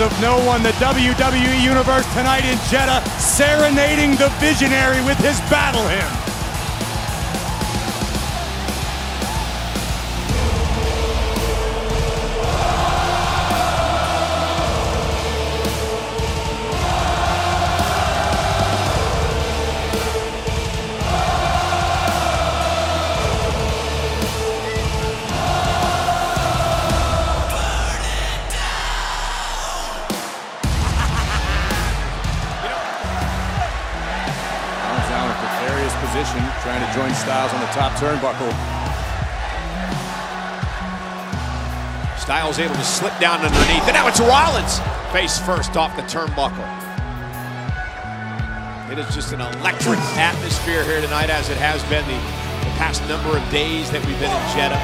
of no one, the WWE Universe tonight in Jeddah, serenading the visionary with his battle hymn. Styles able to slip down underneath. And now it's Rollins face first off the turnbuckle. It is just an electric atmosphere here tonight, as it has been the, the past number of days that we've been in Jeddah.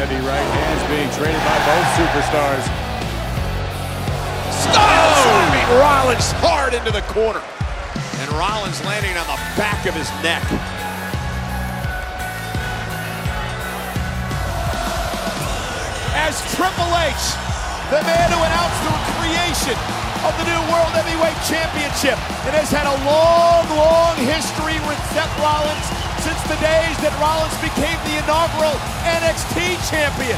Heavy right hands being traded by both superstars. Styles slamming Rollins hard into the corner. Rollins landing on the back of his neck. As Triple H, the man who announced the creation of the new World Heavyweight Championship and has had a long, long history with Seth Rollins since the days that Rollins became the inaugural NXT champion,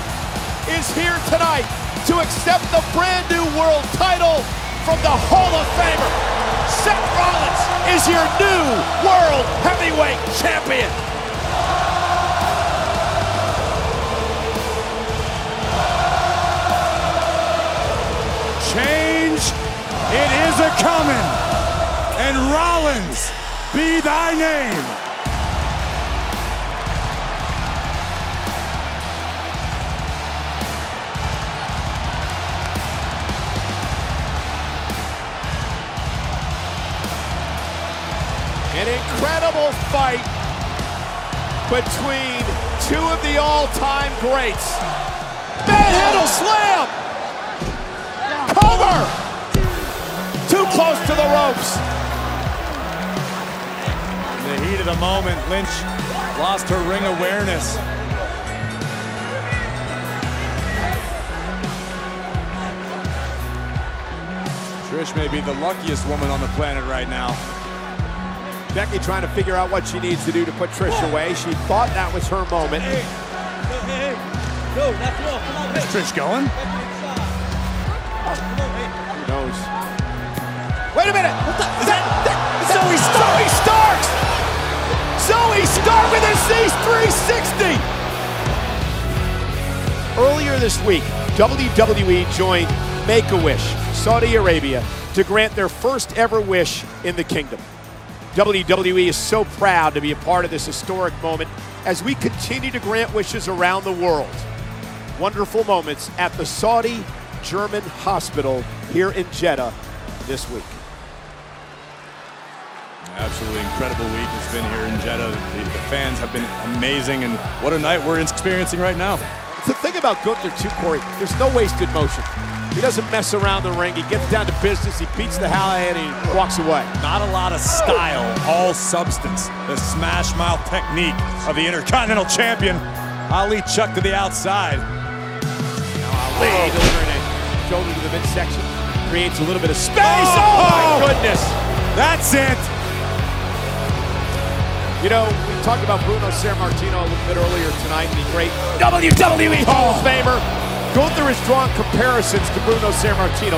is here tonight to accept the brand new world title from the Hall of Famer. Seth Rollins is your new World Heavyweight Champion. Change, it is a coming. And Rollins, be thy name. Fight between two of the all-time greats. Bad Manhandle slam! Cover! Too close to the ropes. In the heat of the moment, Lynch lost her ring awareness. Trish may be the luckiest woman on the planet right now. Becky trying to figure out what she needs to do to put Trish away. She thought that was her moment. Is Trish going? Who knows? Wait a minute! What the, is that, that Zoey Stark! Zoey Stark! Zoey Stark with a Z360! Earlier this week, WWE joined Make-A-Wish, Saudi Arabia, to grant their first ever wish in the kingdom. WWE is so proud to be a part of this historic moment as we continue to grant wishes around the world. Wonderful moments at the Saudi German hospital here in Jeddah this week. Absolutely incredible week it's been here in Jeddah. The, the fans have been amazing, and what a night we're experiencing right now. The thing about Gunther, too, Corey, there's no wasted motion. He doesn't mess around the ring. He gets down to business. He beats the hell out and he walks away. Not a lot of style, all substance. The smash mouth technique of the Intercontinental Champion. Ali Chuck to the outside. Now Ali oh. delivering a shoulder to the midsection. Creates a little bit of space. Oh! oh, my goodness. That's it. You know, we talked about Bruno Sammartino a little bit earlier tonight, the great WWE Hall of Famer. Gunther has drawn comparisons to Bruno Sammartino,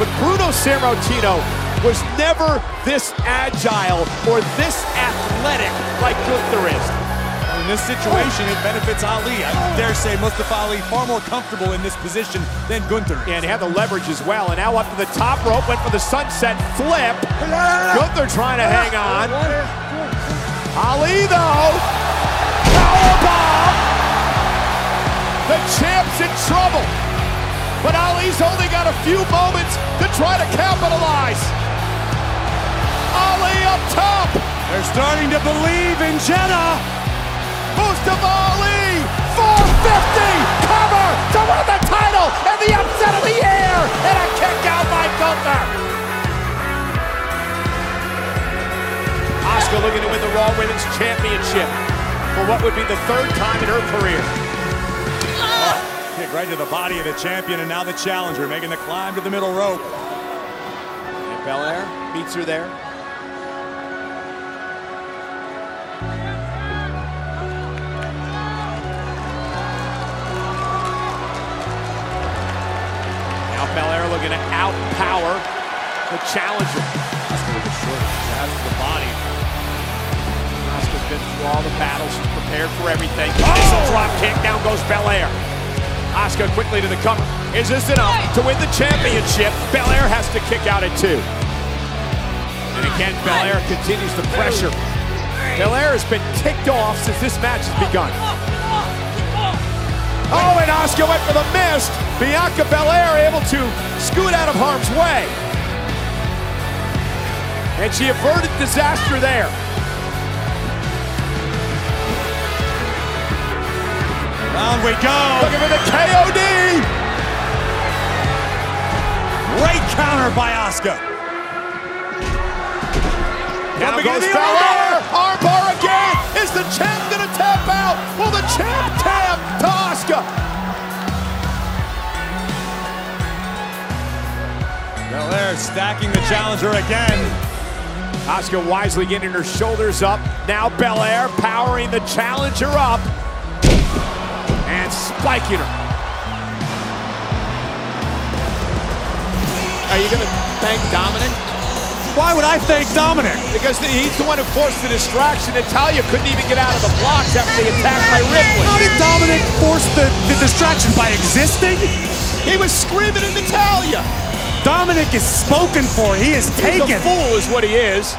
but Bruno Sammartino was never this agile or this athletic like Gunther is. In this situation, it benefits Ali. I dare say Mustafa Ali far more comfortable in this position than Gunther. And he had the leverage as well. And now up to the top rope, went for the sunset flip. Gunther trying to hang on. Ali though, The champ's in trouble. But Ali's only got a few moments to try to capitalize. Ali up top. They're starting to believe in Jeddah. Mustafa Ali, 450, cover to win the title and the upset of the year, and a kick out by Gunther. Asuka looking to win the Raw Women's Championship for what would be the third time in her career. Kick right to the body of the champion, and now the challenger making the climb to the middle rope. And Belair meets her there. Now Belair looking to outpower the challenger. Short jab to the body. Prepared for everything. Missile drop kick. Down goes Belair. Asuka quickly to the cover. Is this enough to win the championship? Belair has to kick out at two. And again, Belair continues the pressure. Belair has been kicked off since this match has begun. Oh, and Asuka went for the mist. Bianca Belair able to scoot out of harm's way. And she averted disaster there. Round we go. Looking for the KOD. Great counter by Asuka. Now goes Belair. Armbar again. Is the champ going to tap out? Will the champ tap to Asuka? Belair stacking the challenger again. Asuka wisely getting her shoulders up. Now Belair powering the challenger up and spiking her. Are you going to thank Dominic? Why would I thank Dominic? Because he's the one who forced the distraction. Natalya couldn't even get out of the blocks after the attack by Ripley. How did Dominic force the, the distraction by existing? He was screaming at Natalya. Dominic is spoken for. He is He's taken. a fool is what he is.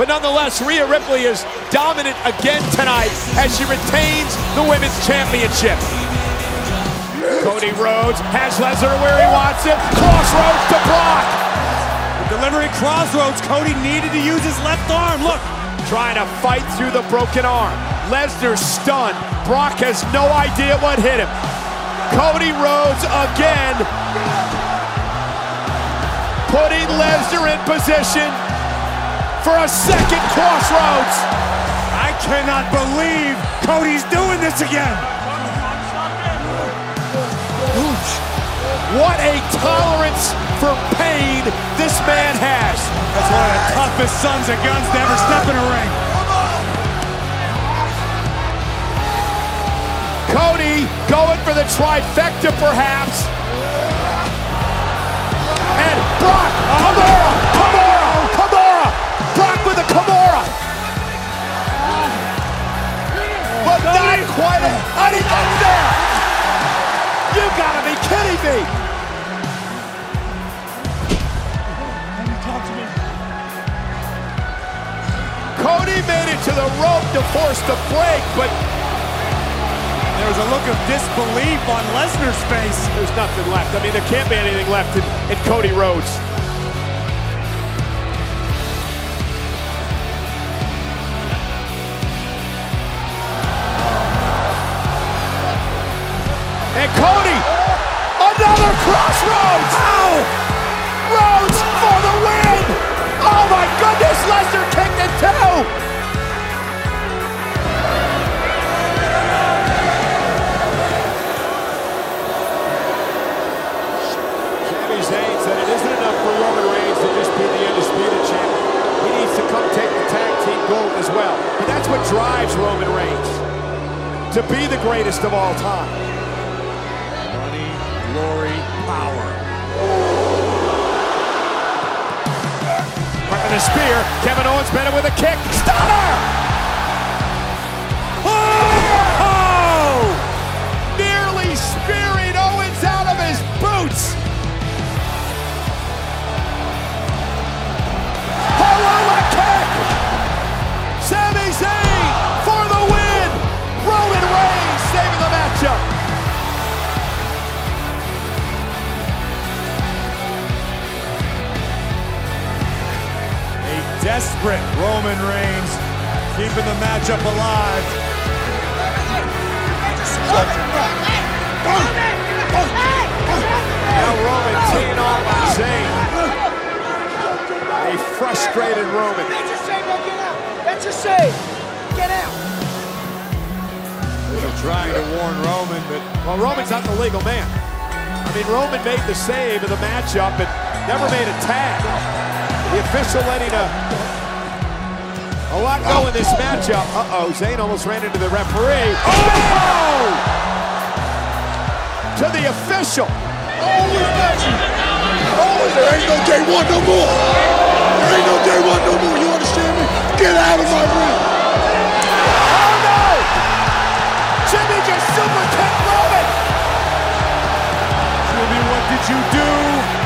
But nonetheless, Rhea Ripley is dominant again tonight as she retains the women's championship. Cody Rhodes has Lesnar where he wants it. Cross Rhodes to Brock. Delivering Cross Rhodes, Cody needed to use his left arm. Look, Trying to fight through the broken arm. Lesnar stunned. Brock has no idea what hit him. Cody Rhodes again. Putting Lesnar in position for a second Cross Rhodes. I cannot believe Cody's doing this again. What a tolerance for pain this man has. That's one of the toughest sons of guns to ever step in a ring. Cody going for the trifecta perhaps. And Brock, oh, Kimura, Kimura, Kimura. But not quite a, and he gets there. You gotta be kidding me. Cody made it to the rope to force the break, but There was a look of disbelief on Lesnar's face. there's nothing left. I mean, there can't be anything left in, in Cody Rhodes. And Cody, another Cross Rhodes. Ow! Rhodes for the win. Oh my goodness, Lesnar kicked it too. Sami Zayn said it isn't enough for Roman Reigns to just be the undisputed champion. He needs to come take the tag team gold as well. And that's what drives Roman Reigns to be the greatest of all time. Glory, power. Working the spear. Kevin Owens him with a kick. Stunner! Desperate Roman Reigns keeping the matchup alive. Now Roman teeing off on Zayn. A frustrated Roman. That's your save, get out. That's your save. Get out. Trying to warn Roman, but Well, Roman's not the legal man. I mean, Roman made the save of the matchup and never made a tag. The official letting a, a lot go in this matchup. Uh-oh, Zayn almost ran into the referee. Oh! To the official. Always got you. Always. There ain't no day one no more. There ain't no day one no more. You understand me? Get out of my ring. Oh no! Jimmy just super kicked Roman. Jimmy, what did you do?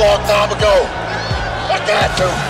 Long time ago. I got to.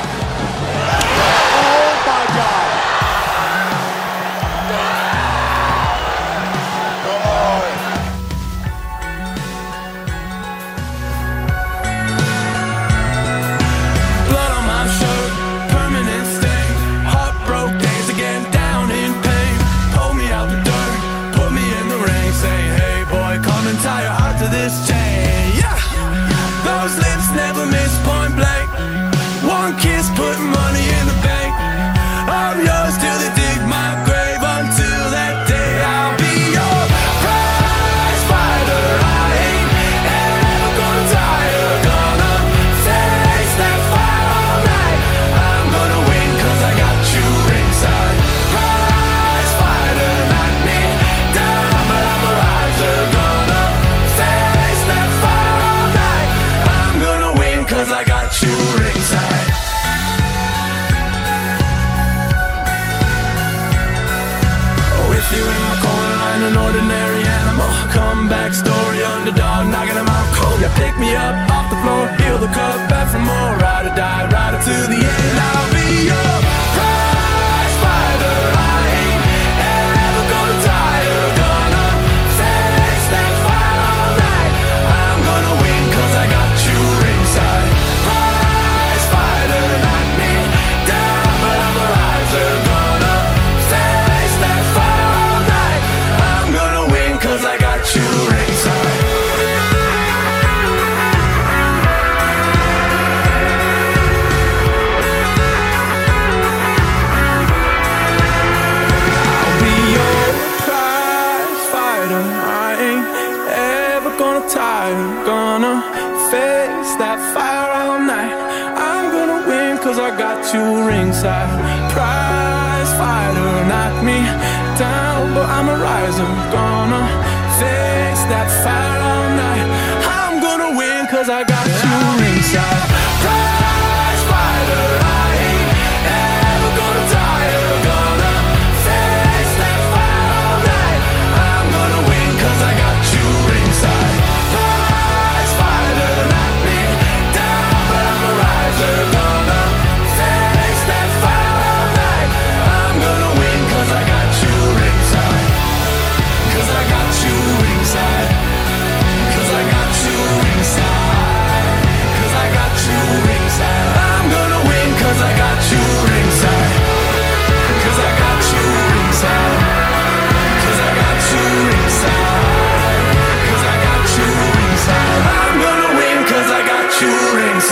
You ringside. Prize fighter, knock me down, but I'm a riser. Gonna face that fight all night. I'm gonna win cause I got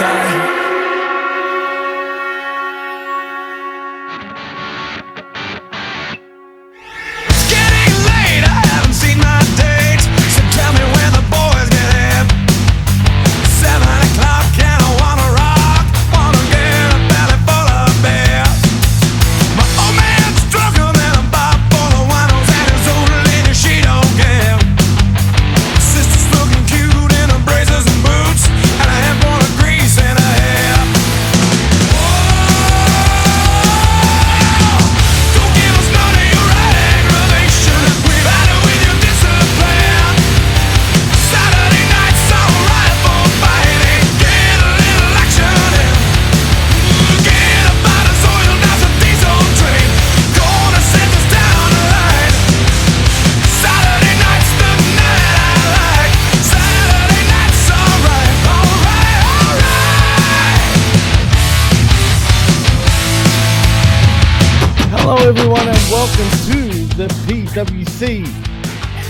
ringside.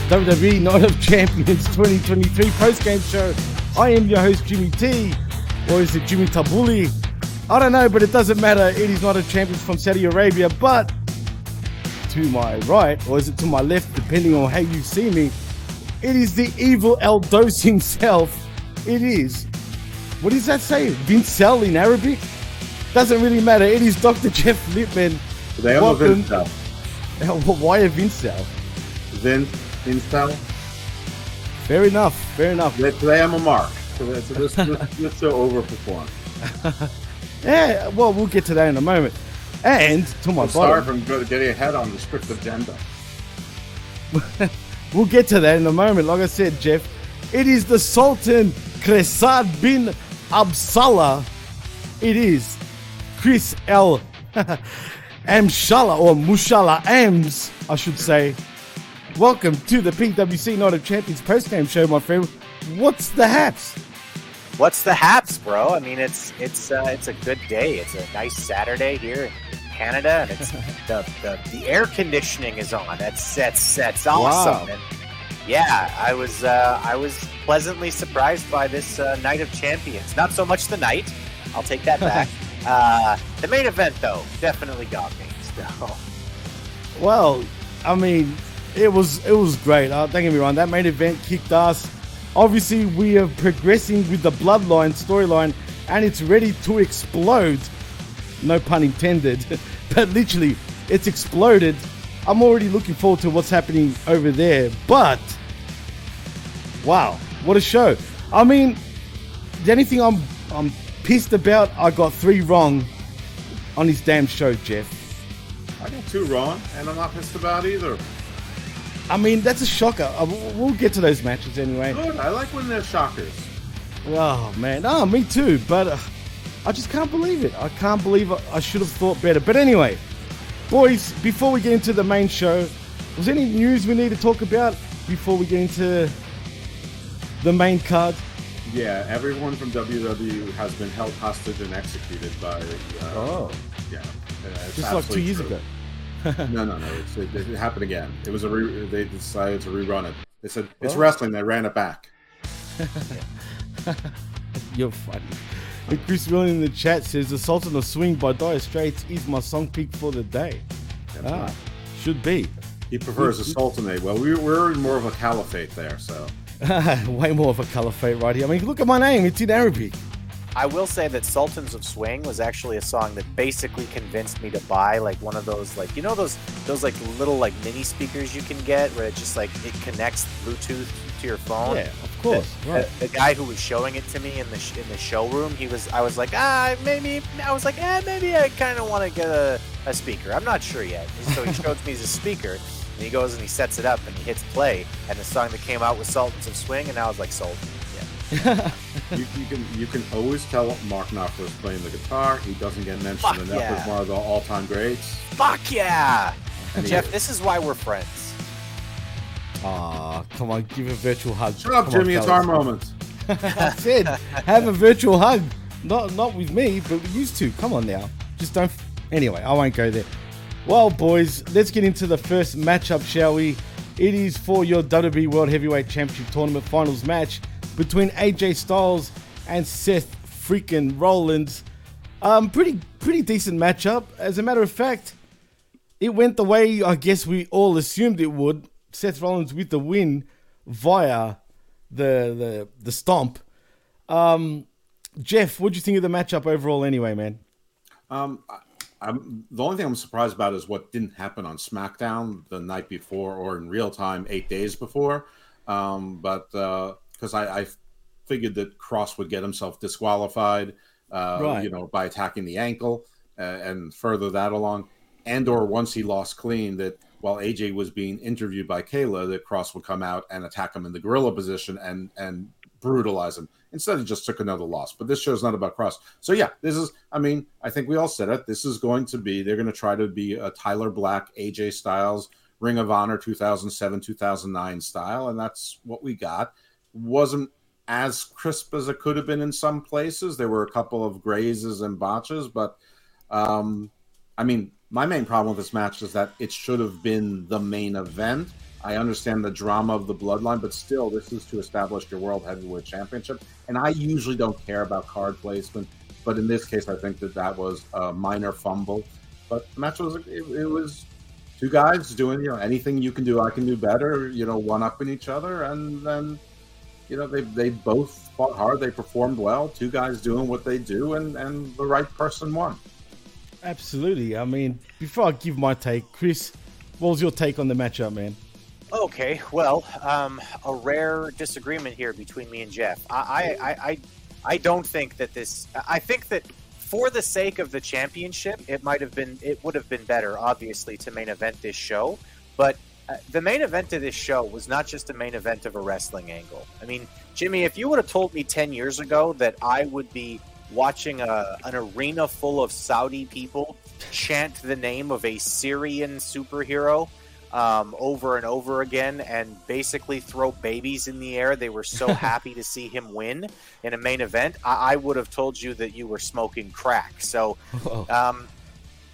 WWE Night of Champions 2023 post-game show. I am your host, Jimmy T, or is it Jimmy Tabbouleh? I don't know, but it doesn't matter. It is not a champions from Saudi Arabia, but to my right, or is it to my left, depending on how you see me, it is the evil Eldos himself. It is. What does that say? Vincel in Arabic? Doesn't really matter. It is Dr. Jeff Lippman. They have a Welcome. Vincel. Why a Vincel? Vince, Vincel. Fair enough. Fair enough. They have a mark. So this, this, this so overperform. Yeah, well, we'll get to that in a moment. And to my I'm sorry bottom, from getting ahead on the strict agenda. we'll get to that in a moment. Like I said, Jeff, it is the Sultan Kresad bin Absala. It is Chris L. Amshala, or Mushala Ams, I should say. Welcome to the PWC Night of Champions postgame show, my friend. What's the haps? What's the haps, bro? I mean, it's it's uh, it's a good day. It's a nice Saturday here in Canada, and it's the, the the air conditioning is on. That's that's that's awesome. Wow. And yeah, I was uh, I was pleasantly surprised by this uh, night of champions. Not so much the night. I'll take that back. uh, the main event, though, definitely got me. So Well, I mean, it was it was great. Uh, don't get me wrong, that main event kicked ass. Obviously, we are progressing with the bloodline storyline, and it's ready to explode. No pun intended, but literally, it's exploded. I'm already looking forward to what's happening over there. But wow, what a show! I mean, the only thing I'm I'm pissed about, I got three wrong on this damn show, Jeff. I got two wrong, and I'm not pissed about either. I mean, that's a shocker. Uh, we'll- We'll get to those matches anyway. Good. I like when they're shockers. Oh man, oh me too. But uh, I just can't believe it. I can't believe I, I should have thought better. But anyway, boys, before we get into the main show, was there any news we need to talk about before we get into the main card? Yeah, everyone from WWE has been held hostage and executed by. Uh, Oh. yeah. uh, Just like two years true. ago. no, no, no. It's, it, it happened again. It was a re- they decided to rerun it. They said it's Oh. wrestling. They ran it back. You're funny. And Chris William in the chat says the Sultan of Swing by Dire Straits is my song pick for the day. Ah, right. should be. He prefers a sultanate. Well, we, we're more of a caliphate there, so Way more of a caliphate right here. I mean, look at my name. It's in Arabic. I will say that Sultans of Swing was actually a song that basically convinced me to buy like one of those like you know those those like little like mini speakers you can get where it just like it connects Bluetooth to your phone. Yeah, of course. The, right. the, the guy who was showing it to me in the sh- in the showroom, he was I was like ah maybe I was like eh maybe I kind of want to get a, a speaker. I'm not sure yet. So he shows me his speaker. And he goes and he sets it up and he hits play, and the song that came out was Sultans of Swing, and I was like, sold. Yeah. you, you can you can always tell Mark Knopfler is playing the guitar. He doesn't get mentioned Fuck enough yeah. as one of the all-time greats. Fuck yeah! And he- Jeff, this is why we're friends. Ah, come on, give a virtual hug. Shut up, Come on, Jimmy. It's our moment. I said, have a virtual hug. Not not with me, but we used to. Come on now. Just don't. Anyway, I won't go there. Well, boys, let's get into the first matchup, shall we? It is for your WWE World Heavyweight Championship Tournament Finals match between AJ Styles and Seth freaking Rollins. Um, pretty pretty decent matchup. As a matter of fact, it went the way I guess we all assumed it would. Seth Rollins with the win via the the the stomp. Um, Jeff, what do you think of the matchup overall? Anyway, man. Um, I, the only thing I'm surprised about is what didn't happen on SmackDown the night before or in real time eight days before. Um, but because I, I figured that Kross would get himself disqualified, uh, Right. you know, by attacking the ankle uh, and further that along, and or once he lost clean that while AJ was being interviewed by Kayla, that Kross would come out and attack him in the gorilla position and and brutalize him. Instead, he just took another loss. But this show's not about Kross. So yeah, this is. I mean, I think we all said it. This is going to be. They're going to try to be a Tyler Black, AJ Styles, Ring of Honor 2007 2009 style, and that's what we got. Wasn't as crisp as it could have been in some places. There were a couple of grazes and botches, but um, I mean, my main problem with this match is that it should have been the main event. I understand the drama of the bloodline, but still, this is to establish your World Heavyweight Championship. And I usually don't care about card placement, but in this case, I think that that was a minor fumble. But the match was it, it was two guys doing you know anything you can do, I can do better. You know, one upping each other, and then you know they they both fought hard, they performed well. Two guys doing what they do, and and the right person won. Absolutely. I mean, before I give my take, Chris, what was your take on the matchup, man? Okay, well, um, a rare disagreement here between me and Jeff. I, I, I, I, I don't think that this. I think that for the sake of the championship, it might have been. It would have been better, obviously, to main event this show. But the main event of this show was not just a main event of a wrestling angle. I mean, Jimmy, if you would have told me ten years ago that I would be watching a, an arena full of Saudi people chant the name of a Syrian superhero um, over and over again and basically throw babies in the air. They were so happy to see him win in a main event. I, I would have told you that you were smoking crack. So, um,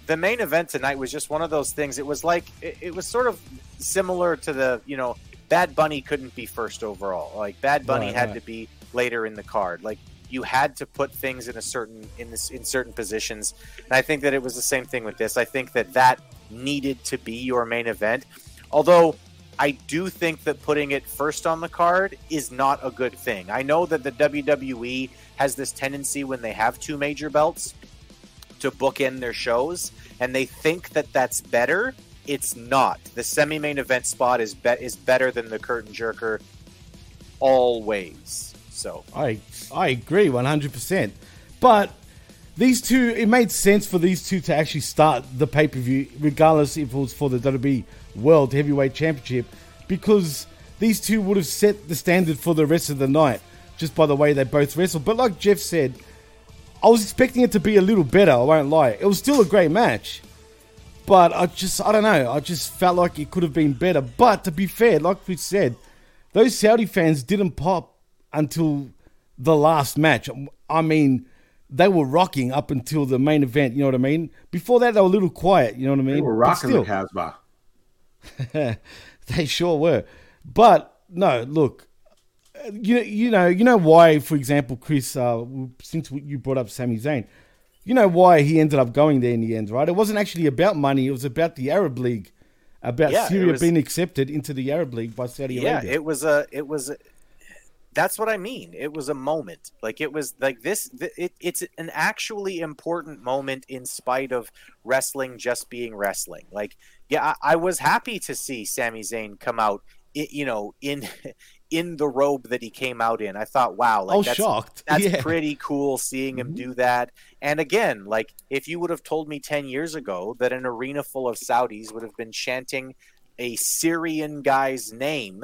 the main event tonight was just one of those things. It was like it, it was sort of similar to the you know Bad Bunny couldn't be first overall. Like Bad Bunny Right, had right. to be later in the card. Like you had to put things in a certain in this in certain positions. And I think that it was the same thing with this. I think that that needed to be your main event. Although I do think that putting it first on the card is not a good thing. I know that the WWE has this tendency when they have two major belts to bookend their shows, and they think that that's better. It's not. The semi-main event spot is be- is better than the curtain jerker always. So I I agree 100%. But these two, it made sense for these two to actually start the pay per view, regardless if it was for the WWE World Heavyweight Championship, because these two would have set the standard for the rest of the night just by the way they both wrestled. But like Jeff said, I was expecting it to be a little better, I won't lie. It was still a great match. But I just, I don't know, I just felt like it could have been better. But to be fair, like we said, those Saudi fans didn't pop until the last match. I mean, they were rocking up until the main event, you know what I mean? Before that, they were a little quiet, you know what I mean? They were rocking the Casbah. they sure were. But no, look, you you know you know why, for example, Chris, uh, since you brought up Sami Zayn, you know why he ended up going there in the end, right? It wasn't actually about money; it was about the Arab League, about Yeah, Syria was- being accepted into the Arab League by Saudi yeah, Arabia. it was a it was a, that's what I mean. It was a moment. Like it was like this. It, it's an actually important moment in spite of wrestling just being wrestling. Like, yeah, I, I was happy to see Sami Zayn come out. You know, in in the robe that he came out in. I thought, wow, like was that's, shocked. That's Yeah. pretty cool seeing him do that. And again, like if you would have told me ten years ago that an arena full of Saudis would have been chanting a Syrian guy's name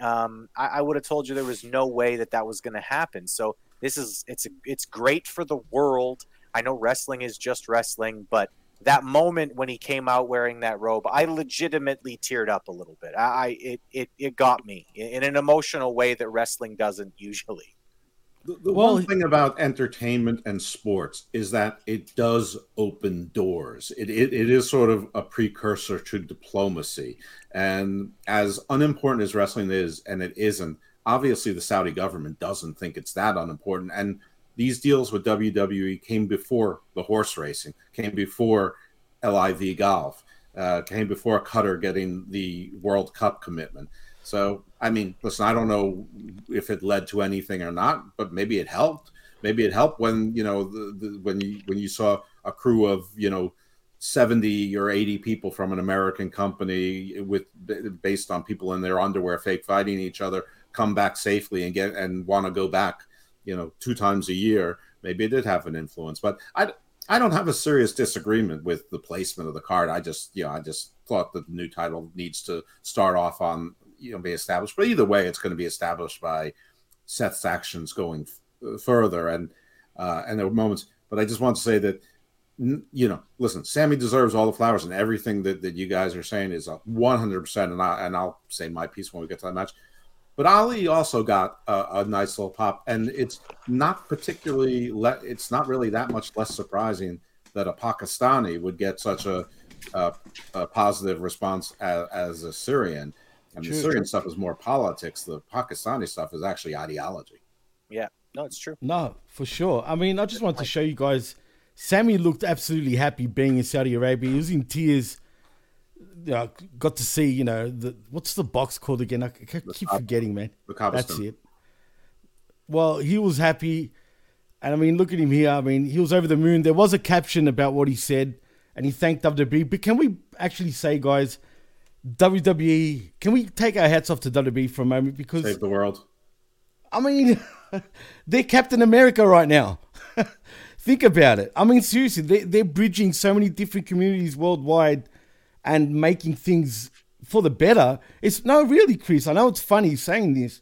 um, I, I would have told you there was no way that that was going to happen. So this is it's it's great for the world. I know wrestling is just wrestling, but that moment when he came out wearing that robe, I legitimately teared up a little bit. I, I it, it it got me in, in an emotional way that wrestling doesn't usually. The, the one thing about entertainment and sports is that it does open doors. It, it, it is sort of a precursor to diplomacy. And as unimportant as wrestling is, and it isn't, obviously the Saudi government doesn't think it's that unimportant. And these deals with WWE came before the horse racing, came before LIV golf, uh, came before Qatar getting the World Cup commitment. So, I mean, listen, I don't know if it led to anything or not, but maybe it helped. Maybe it helped when you know the, the, when you when you saw a crew of you know seventy or eighty people from an American company with based on people in their underwear, fake fighting each other, come back safely and get and want to go back, you know, two times a year. Maybe it did have an influence, but I I don't have a serious disagreement with the placement of the card. I just you know I just thought the new title needs to start off on you know be established. But either way, it's going to be established by Seth's actions going f- further, and uh, and there were moments. But I just want to say that you know, listen, Sami deserves all the flowers, and everything that, that you guys are saying is one hundred percent. And I and I'll say my piece when we get to that match. But Ali also got a, a nice little pop, and it's not particularly. Le- it's not really that much less surprising that a Pakistani would get such a, a, a positive response as, as a Syrian. And True, the Syrian true. stuff is more politics. The Pakistani stuff is actually ideology. Yeah, no, it's true. No, for sure. I mean, I just wanted to show you guys. Sami looked absolutely happy being in Saudi Arabia. He was in tears. You know, got to see, you know, the what's the box called again? I keep forgetting, man. the Kaaba That's it. Well, he was happy, and I mean, look at him here. I mean, he was over the moon. There was a caption about what he said, and he thanked WWE. But can we actually say, guys, WWE? Can we take our hats off to WWE for a moment because Save the world. I mean, they're Captain America right now. Think about it. I mean, seriously, they, they're bridging so many different communities worldwide and making things for the better. It's no, really, Chris. I know it's funny saying this.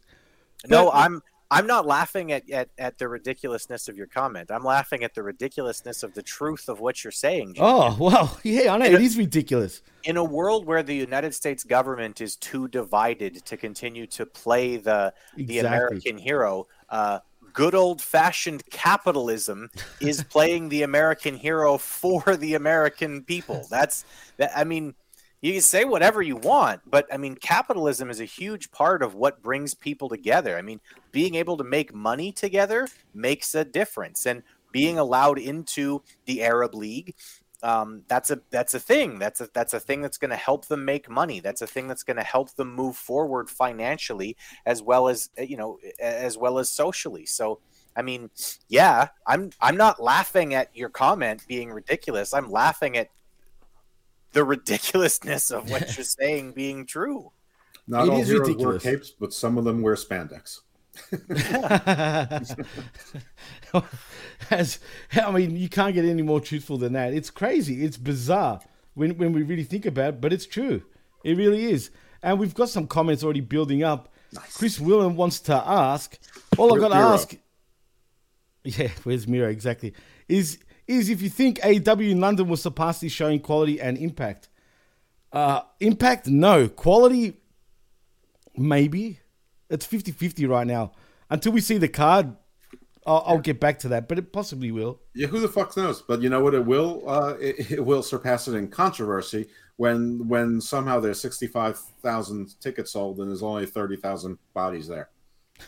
No, I'm I'm not laughing at, at, at the ridiculousness of your comment. I'm laughing at the ridiculousness of the truth of what you're saying. Jim. Oh, well, yeah, I know. It is ridiculous. in a world where the United States government is too divided to continue to play the the American hero, uh, good old fashioned capitalism is playing the American hero for the American people. That's that. I mean, you can say whatever you want, but I mean, capitalism is a huge part of what brings people together. I mean, being able to make money together makes a difference, and being allowed into the Arab League um, that's a that's a thing. That's a that's a thing that's going to help them make money. That's a thing that's going to help them move forward financially as well as uh, you know as well as socially. So, I mean, yeah, I'm I'm not laughing at your comment being ridiculous. I'm laughing at the ridiculousness of what you're saying being true. Not It all is heroes ridiculous. wear capes, but some of them wear spandex. As I mean, you can't get any more truthful than that. It's crazy. It's bizarre when when we really think about it, but it's true. It really is. And we've got some comments already building up. Chris Willen wants to ask. All I've got to ask. Yeah, where's Miro exactly? Is is if you think AW in London will surpass this show in quality and impact? Uh, impact, no. Quality, maybe. It's 50-50 right now. Until we see the card, I'll, I'll get back to that, but it possibly will. Yeah, who the fuck knows? But you know what? It will. Uh, it, it will surpass it in controversy when when somehow there's sixty five thousand tickets sold and there's only thirty thousand bodies there.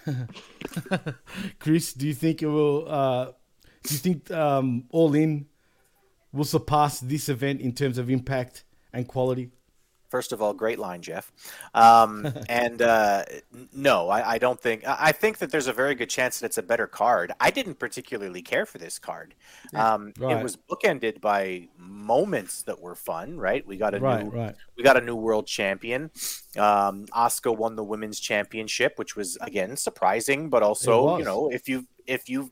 Chris, do you think it will? Uh, do you think um, All In will surpass this event in terms of impact and quality? First of all, great line, Jeff. Um, and uh, no, I, I don't think. I think that there's a very good chance that it's a better card. I didn't particularly care for this card. Um, Right. It was bookended by moments that were fun. Right, we got a Right, new right. we got a new world champion. Um, Asuka won the women's championship, which was again surprising, but also you know if you if you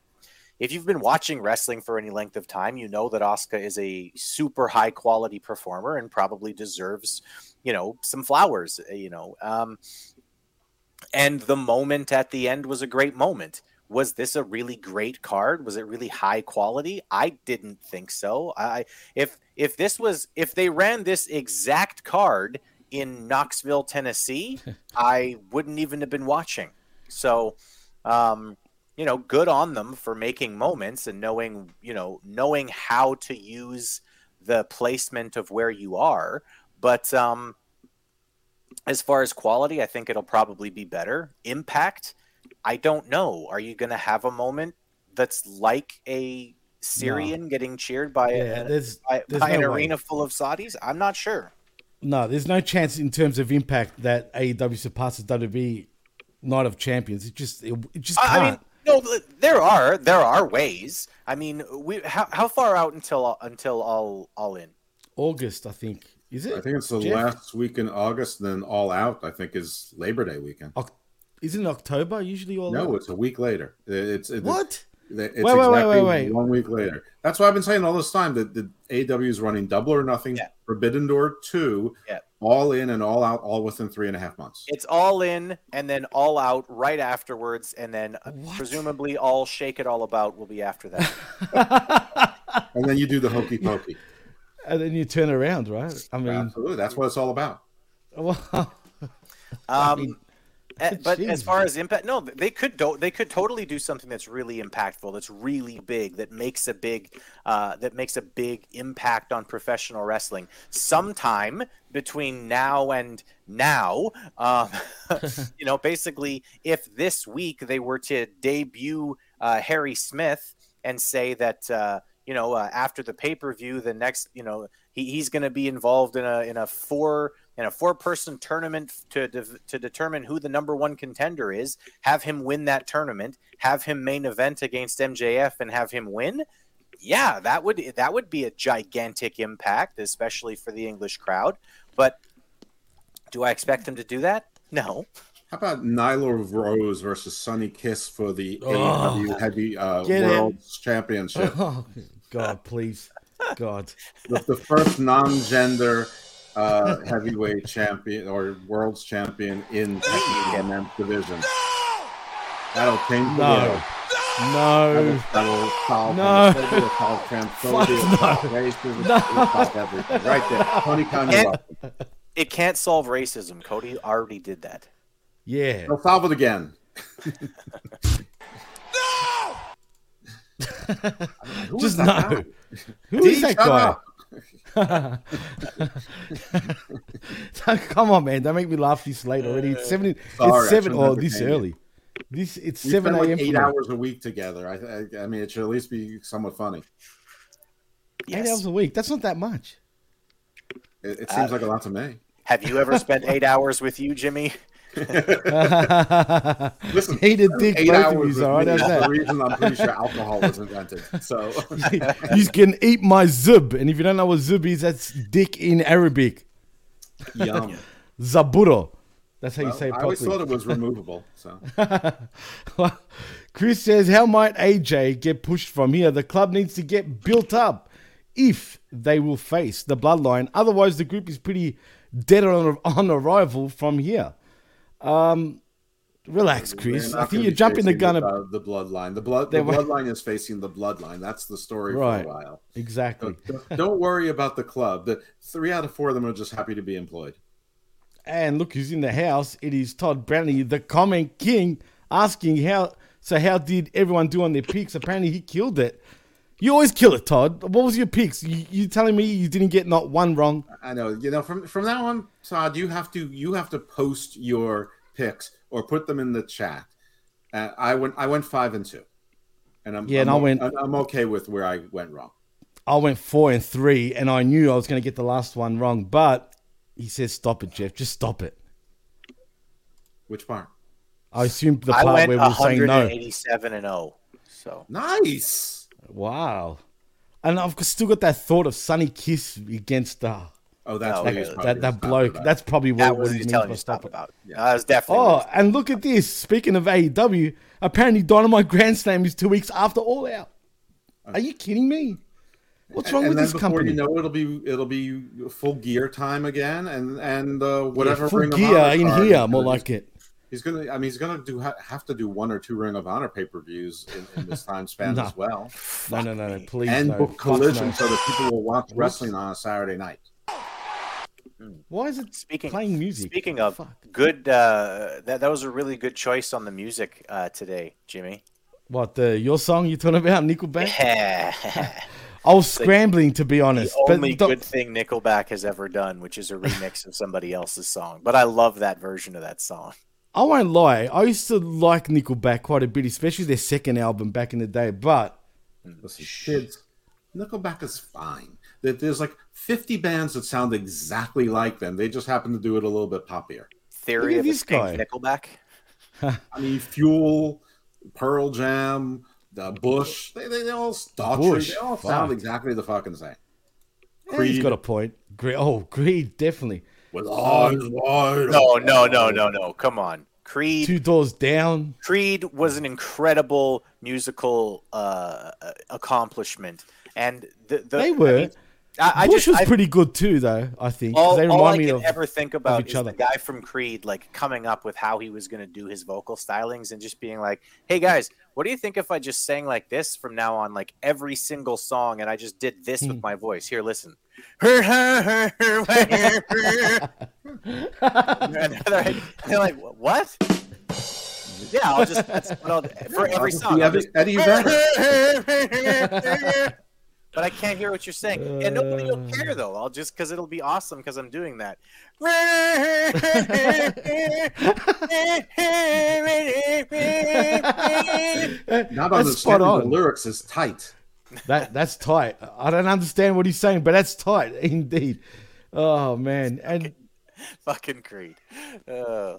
if you've been watching wrestling for any length of time, you know that Asuka is a super high quality performer and probably deserves, you know, some flowers. uh, You know, um, and the moment at the end was a great moment. Was this a really great card? Was it really high quality? I didn't think so. I if if this was if they ran this exact card in Knoxville, Tennessee, I wouldn't even have been watching. So, um, you know, good on them for making moments and knowing, you know, knowing how to use the placement of where you are. But um, as far as quality, I think it'll probably be better. Impact, I don't know. Are you going to have a moment that's like a Syrian getting cheered by, Yeah, a, there's- by, there's by an way. arena full of Saudis? I'm not sure. No, there's no chance in terms of impact that AEW surpasses WWE Night of Champions. It just it, it just I- can't. I mean, no, there are there are ways. I mean, we how, how far out until until all all in? August, I think. Is it? I think it's the Jeff? last week in August, then All Out. I think is Labor Day weekend. Oc- Isn't it October usually all No, out? it's a week later. It's, it's What? It's Wait, exactly wait, wait, wait, wait. one week later. That's why I've been saying all this time that the AEW is running double or nothing, Forbidden Door two, Yeah. all in and all out, all within three and a half months. It's all in and then all out right afterwards, and then uh, presumably all shake it all about will be after that. and then you do the hokey pokey. And then you turn around, right? I mean, Absolutely, that's what it's all about. well, Um, eh, but as far as impact, no, they could do, they could totally do something that's really impactful, that's really big, that makes a big uh, that makes a big impact on professional wrestling. Sometime between now and now, um, you know, basically, if this week they were to debut uh, Harry Smith and say that. Uh, you know, uh, after the pay per view, the next, you know, he, he's going to be involved in a in a four in a four person tournament to de- to determine who the number one contender is. Have him win that tournament. Have him main event against MJF and have him win. Yeah, that would that would be a gigantic impact, especially for the English crowd. But do I expect him to do that? No. How about Nyla Rose versus Sonny Kiss for the Oh. AEW Heavy uh, World Championship? oh, God, please, God. the, the first non-gender uh, heavyweight champion or world's champion in the men's division. That'll change the No. world. No. That will solve No. homophobia, it'll solve transphobia, Fuck, no. racism, No. it'll solve everything. Right there. Tony Khan, you're And- welcome. It can't solve racism. Cody already did that. Yeah. They'll solve it again. Who is Just that no. guy? Who that guy? Come on, man! Don't make me laugh this late already. It's seven. Sorry, it's seven. Oh, this you. early. This it's We seven spend a.m. like eight for hours a week together. I, I, I mean, it should at least be somewhat funny. Eight hours a week. That's not that much. It, it uh, seems like a lot to me. Have you ever spent eight hours with you, Jimmy? Listen, Eat a dick, eight both of hours yous, with all right? me How's is that? the reason I'm pretty sure alcohol was invented. So you can eat my zub, and if you don't know what zub is, that's dick in Arabic. Yum. Zaburo. That's how you say it I always thought it was removable. So Well, Chris says, How might AJ get pushed from here? The club needs to get built up if they will face the bloodline. Otherwise, the group is pretty dead on, on arrival from here. Um, relax, Chris. I think you're jumping the gun. The, uh, the bloodline. The blood. The bloodline is facing the bloodline. That's the story Right. for a while. Exactly. Don't- Don't worry about the club. The three out of four of them are just happy to be employed. And look who's in the house. It is Todd Brownlee, the comment king, asking how. So how did everyone do on their picks? Apparently he killed it. You always kill it, Todd. What was your picks? You, you telling me you didn't get not one wrong? I know. You know, from from now on, Todd, you have to you have to post your picks or put them in the chat. Uh, I went I went five and two, and I'm Yeah, and I'm, I went- I'm, I'm okay with where I went wrong. I went four and three, and I knew I was going to get the last one wrong. But He says, "Stop it, Jeff. Just stop it." Which part? I assume the I part went where we were saying no. 187 and 0. So Nice. Wow. And I've still got that thought of Sonny Kiss against uh, Oh, that's No, what he he was was- probably that, that bloke. about. That's probably what, that what was he he's means telling by you to stop talk it. about. That was definitely. Oh, and look at this. Speaking of AEW, apparently Dynamite Grand Slam is two weeks after All Out. Are you kidding me? What's wrong and with then this before company? you know, it'll be it'll be full gear time again, and and uh, whatever full gear Honor in here, more like it. He's gonna. I mean, he's gonna do ha- have to do one or two Ring of Honor pay per views in, in this time span No. as well, No, no, no, no, please. and no. book Fuck collision no. so that people will watch wrestling on a Saturday night. Why is it Speaking playing music? Speaking of Fuck. good, uh, that that was a really good choice on the music uh, today, Jimmy. What the your song you talking about, Nickelback? Yeah. I was scrambling to be honest, the only don't- good thing Nickelback has ever done, which is a remix of somebody else's song. But I love that version of that song. I won't lie. I used to like Nickelback quite a bit, especially their second album back in the day. But Listen, kids, Nickelback is fine. There- There's like 50 bands that sound exactly like them. They just happen to do it a little bit poppier. Theory of this guy. Nickelback. I mean, Fuel, Pearl Jam, the Bush, they, they, they all Daughtry, Bush, they all fuck. sound exactly the fucking same. yeah, he's got a point. Creed, oh, Creed, definitely. With eyes wide. No, no, no, no, no. Come on. Creed Two doors down. Creed was an incredible musical uh, uh, accomplishment, and the, the They were. I, mean, I, I Bush just, was I, pretty good too, though. I think all, they all I remind me can of. ever think about each is other. the guy from Creed, like coming up with how he was going to do his vocal stylings, and just being like, "Hey guys, what do you think if I just sang like this from now on, like every single song, and I just did this Hmm. with my voice? Here, listen." and they're like, they're like, "What?" Yeah, I'll just that's what I'll do. for every song. be Eddie- just- Eddie but I can't hear what you're saying, and nobody will care though. I'll just because it'll be awesome because I'm doing that. Not That's spot understanding the lyrics is tight. That that's tight. I don't understand what he's saying, but that's tight indeed. Oh man, and, Fucking Creed. Uh,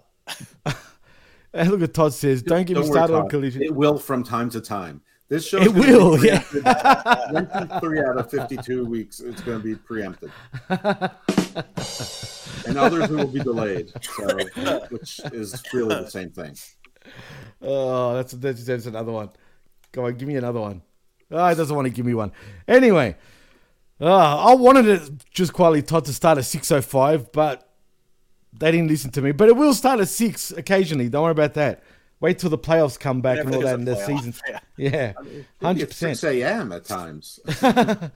and look at Todd says, "Don't get me Don't worry, started on collision." It will from time to time. This show It will, yeah. Three out of fifty-two weeks, it's going to be preempted, and others will be delayed. So, which is really the same thing. Oh, that's that's, that's another one. Go on, give me another one. Oh, he doesn't want to give me one. Anyway, uh, I wanted it just quietly Todd to start at six oh five, but they didn't listen to me. But it will start at six occasionally. Don't worry about that. Wait till the playoffs come back and all that, and the season. Yeah, hundred percent. six a.m. at times.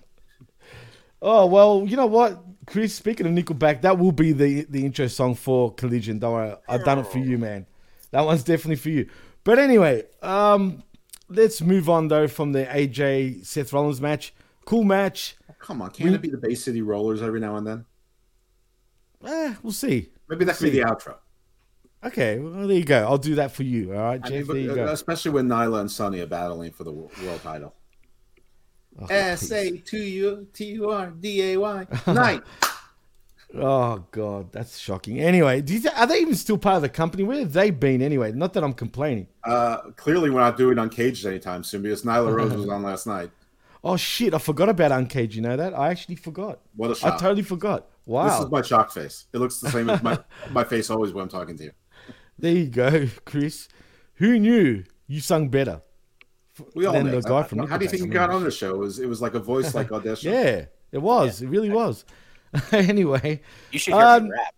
Oh well, you know what, Chris? Speaking of Nickelback, that will be the the intro song for Collision. Don't worry, I've done it for you, man. That one's definitely for you. But anyway, um, let's move on though from the AJ Seth Rollins match. Cool match. Come on, can't it be the Bay City Rollers every now and then? Eh, we'll see. Maybe that could be the outro. Okay, well there you go. I'll do that for you. All right, I mean, there you but, go. especially when Nyla and Sonny are battling for the world title. Oh, S A T U T U R D A Y night. Oh god, that's shocking. Anyway, do you th- are they even still part of the company? Where have they been anyway? Not that I'm complaining. Uh, clearly, we're not doing Uncaged anytime soon because Nyla Rose was on last night. Oh shit, I forgot about Uncaged. You know that? I actually forgot. What a shock! I totally forgot. Wow. This is my shock face. It looks the same as my my face always when I'm talking to you. There you go, Chris. Who knew you sung better? We all than know. the guy from How do you think you got on the show? It was, it was like a voice like audition. Yeah, it was. It really was. anyway, you should hear Um, rap.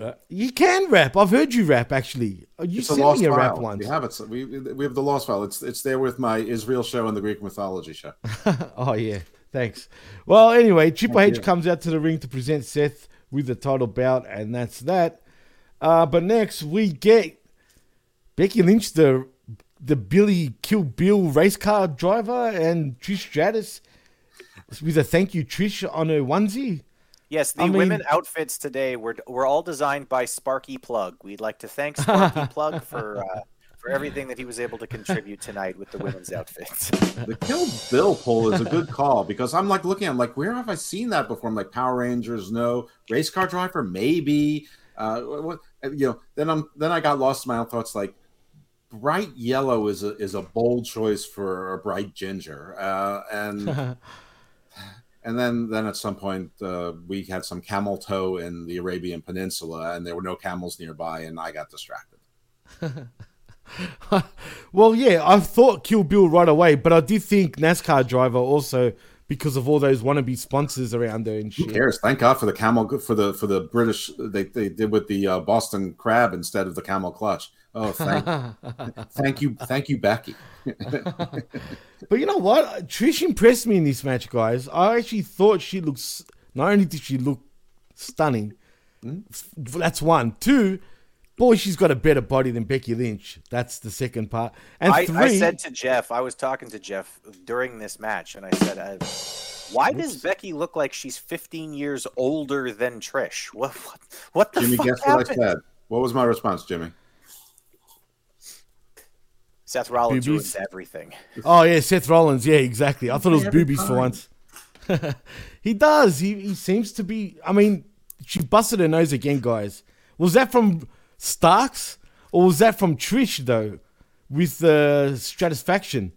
uh, you can rap. I've heard you rap actually. You It's sent lost me a file. rap once. We have it. We we have the lost file. It's it's there with my Israel show and the Greek mythology show. oh yeah, thanks. Well, anyway, Triple Thank H you. comes out to the ring to present Seth with the title bout, and that's that. Uh, but next we get Becky Lynch, the the Billy Kill Bill race car driver, and Trish Stratus with a thank you Trish on her onesie. Yes, the I mean- women outfits today were were all designed by Sparky Plugg. We'd like to thank Sparky Plugg for uh, for everything that he was able to contribute tonight with the women's outfits. The Kill Bill poll is a good call because I'm like looking, I'm like, where have I seen that before? I'm like, Power Rangers, no. Race car driver, maybe. Uh, what, you know, then I'm then I got lost in my own thoughts. Like, bright yellow is a is a bold choice for a bright ginger, uh, and and then then at some point uh, we had some camel toe in the Arabian Peninsula, and there were no camels nearby, and I got distracted. well, yeah, I thought Kill Bill right away, but I did think NASCAR driver also because of all those wannabe sponsors around there and shit. Who cares? Thank God for the camel for the for the British they, they did with the uh, Boston crab instead of the camel clutch. Oh, thank, thank you, thank you, Becky. but you know what? Trish impressed me in this match, guys. I actually thought she looks. Not only did she look stunning, Hmm? that's one. Two, boy, she's got a better body than Becky Lynch. That's the second part. And I, three, I said to Jeff, I was talking to Jeff during this match, and I said, I, "Why does Becky look like she's 15 years older than Trish? What what, what the Jimmy, fuck guess happened?" what I said? What was my response, Jimmy? Seth Rollins Boobies. ruins everything. Oh yeah, Seth Rollins. Yeah, exactly. I thought it was Every boobies for once. he does. He he seems to be. I mean, she busted her nose again, guys. Was that from Starks or was that from Trish though, with the Stratusfaction?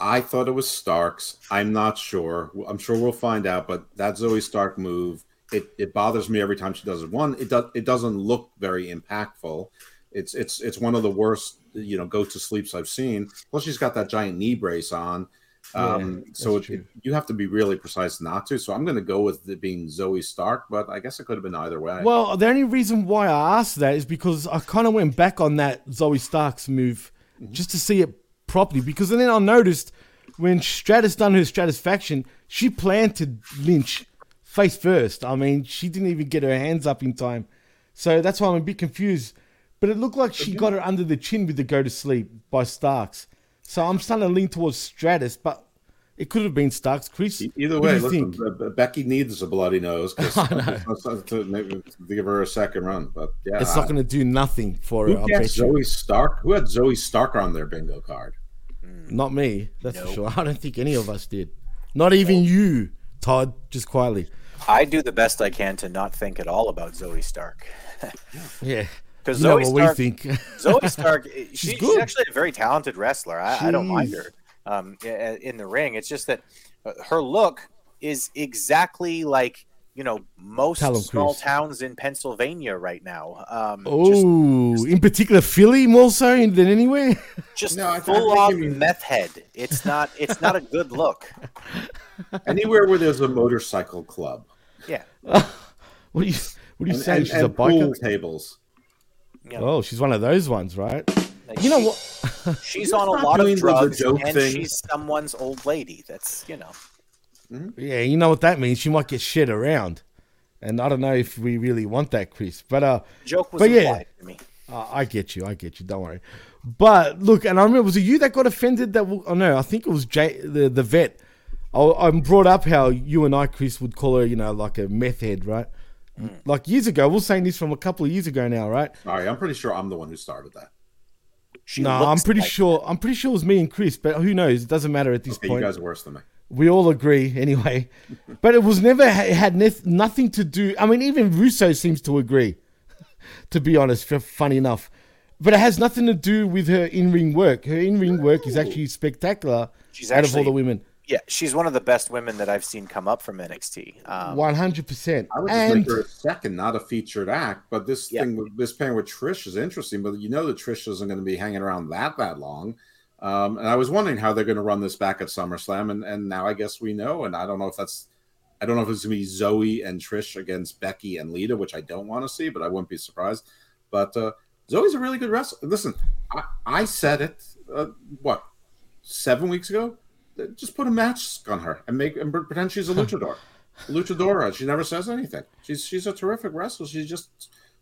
I thought it was Starks. I'm not sure. I'm sure we'll find out. But that Zoey Stark move, it, it bothers me every time she does it. One, it does it doesn't look very impactful. It's it's it's one of the worst you know go to sleeps I've seen. Plus, she's got that giant knee brace on. Um, Yeah, so it, it- you have to be really precise not to. So I'm going to go with it being Zoey Stark, but I guess it could have been either way. Well, the only reason why I asked that is because I kind of went back on that Zoey Starks move just to see it properly. Because then I noticed when Stratus done her Stratusfaction, she planted Lynch face first. I mean, she didn't even get her hands up in time. So that's why I'm a bit confused. But it looked like she got her under the chin with the go to sleep by Starks. So I'm starting to lean towards Stratus, but it could have been Starks. Chris, Either way, you listen, think? Becky needs a bloody nose 'cause- to, maybe to give her a second run. But yeah, it's not going to do nothing for her. Who I gets. Zoey Stark? Who had Zoey Stark on their bingo card? Mm. Not me, that's for sure. I don't think any of us did. Not even you, Todd, just quietly. I do the best I can to not think at all about Zoey Stark. Yeah. Because You know Zoey we Stark, think. Zoey Stark, she, she's, good. actually a very talented wrestler. I, I don't mind her um, in the ring. It's just that uh, her look is exactly like you know most Tell 'em, small Chris. towns in Pennsylvania right now. Um, Oh, in particular, Philly more so than anywhere. just No, I- I full on meth head. It's not. It's not a good look. Anywhere where there's a motorcycle club. Yeah. What are you? What are you And- saying? and- she's and a biker. pool tables. Oh, she's one of those ones, right? you know what? She's on a lot of the drugs, and thing. she's someone's old lady. That's you know. Yeah, you know what that means. She might get shit around, and I don't know if we really want that, Chris. But uh, Joke was but yeah, implied to me. Uh, I get you. I get you. Don't worry. But look, and I remember, was it you that got offended? That oh no, I think it was Jay, the the vet. I, I brought up how you and I, Chris, would call her, you know, like a meth head, right? Mm. Like years ago, we are saying this from a couple of years ago now, right? Sorry, I'm pretty sure I'm the one who started that. She no, I'm pretty like- sure. I'm pretty sure it was me and Chris, but who knows? It doesn't matter at this Okay, point. you guys are worse than me. We all agree anyway. but it was never it had neth- nothing to do. I mean, even Russo seems to agree. to be honest, f- funny enough, but it has nothing to do with her in-ring work. Her in-ring work is actually spectacular. She's out of all the women, Yeah, she's one of the best women that I've seen come up from NXT. Um, one hundred percent. I would just And make her a second, not a featured act. But this Yeah. thing, with this pairing with Trish is interesting. But you know that Trish isn't going to be hanging around that that long. Um, and I was wondering how they're going to run this back at SummerSlam, and and now I guess we know. And I don't know if that's, I don't know if it's going to be Zoey and Trish against Becky and Lita, which I don't want to see, but I wouldn't be surprised. But uh, Zoey's a really good wrestler. Listen, I, I said it. Uh, what seven weeks ago? Just put a mask on her and make and pretend she's a luchador. Luchadora. She never says anything. She's she's a terrific wrestler. She's just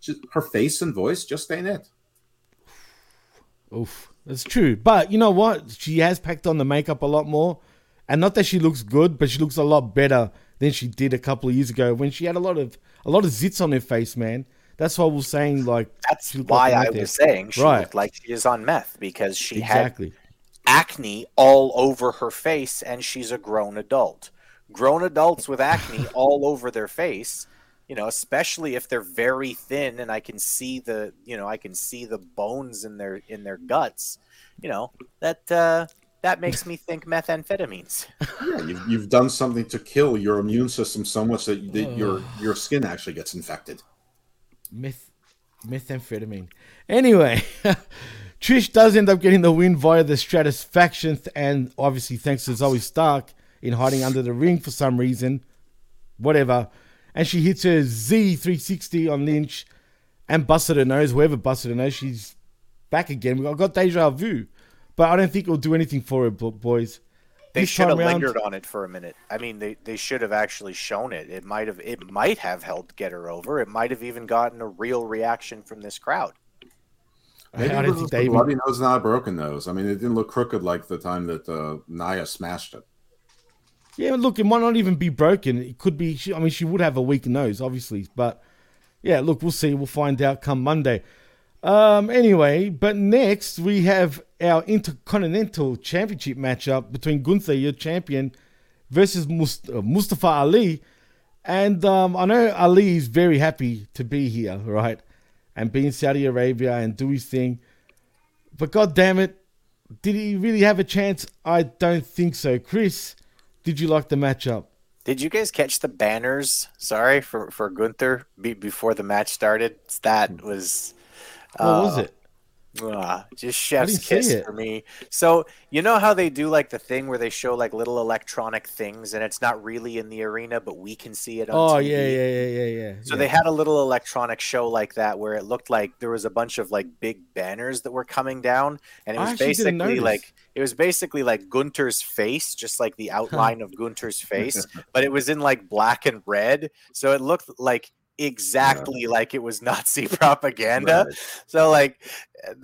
she, her face and voice just ain't it. Oof, that's true. But you know what? She has packed on the makeup a lot more, and not that she looks good, but she looks a lot better than she did a couple of years ago when she had a lot of a lot of zits on her face. Man, That's why we're saying like That's why like I meth head. was saying she right. looked like she is on meth because she exactly. had acne all over her face and she's a grown adult. Grown adults with acne all over their face, you know, especially if they're very thin and I can see the, you know, I can see the bones in their in their guts, you know, that uh that makes me think methamphetamines. Yeah, you've, you've done something to kill your immune system so much that, that your your skin actually gets infected. Meth, methamphetamine. Anyway, Trish does end up getting the win via the Stratusfaction, and obviously thanks to Zoey Stark in hiding under the ring for some reason. Whatever. And she hits her Z360 on Lynch and busted her nose. Whoever busted her nose, she's back again. We got, deja vu. But I don't think it'll do anything for her, bo- boys. They This should have time round- lingered on it for a minute. I mean, they, they should have actually shown it. It might have it might have helped get her over. It might have even gotten a real reaction from this crowd. Maybe I don't think they even- bloody nose, not a broken nose. I mean, it didn't look crooked like the time that uh, Nia smashed it. Yeah, look, it might not even be broken. It could be. She, I mean, she would have a weak nose, obviously, but yeah, look, we'll see. We'll find out come Monday. Um, anyway, but next we have our Intercontinental Championship matchup between Gunther, your champion, versus Must- uh, Mustafa Ali. And um, I know Ali is very happy to be here, right? And be in Saudi Arabia and do his thing. But god damn it, did he really have a chance? I don't think so. Chris, did you like the matchup? Did you guys catch the banners? Sorry for for Gunther be, before the match started. That was What was uh, it? Ah, just chef's kiss for me. So you know how they do like the thing where they show like little electronic things, and it's not really in the arena, but we can see it on Oh TV? yeah, yeah, yeah, yeah, yeah. So yeah. they had a little electronic show like that where it looked like there was a bunch of like big banners that were coming down, and it was basically like it was basically like Gunther's face, just like the outline of Gunther's face, but it was in like black and red, so it looked like exactly like it was Nazi propaganda. Right. So like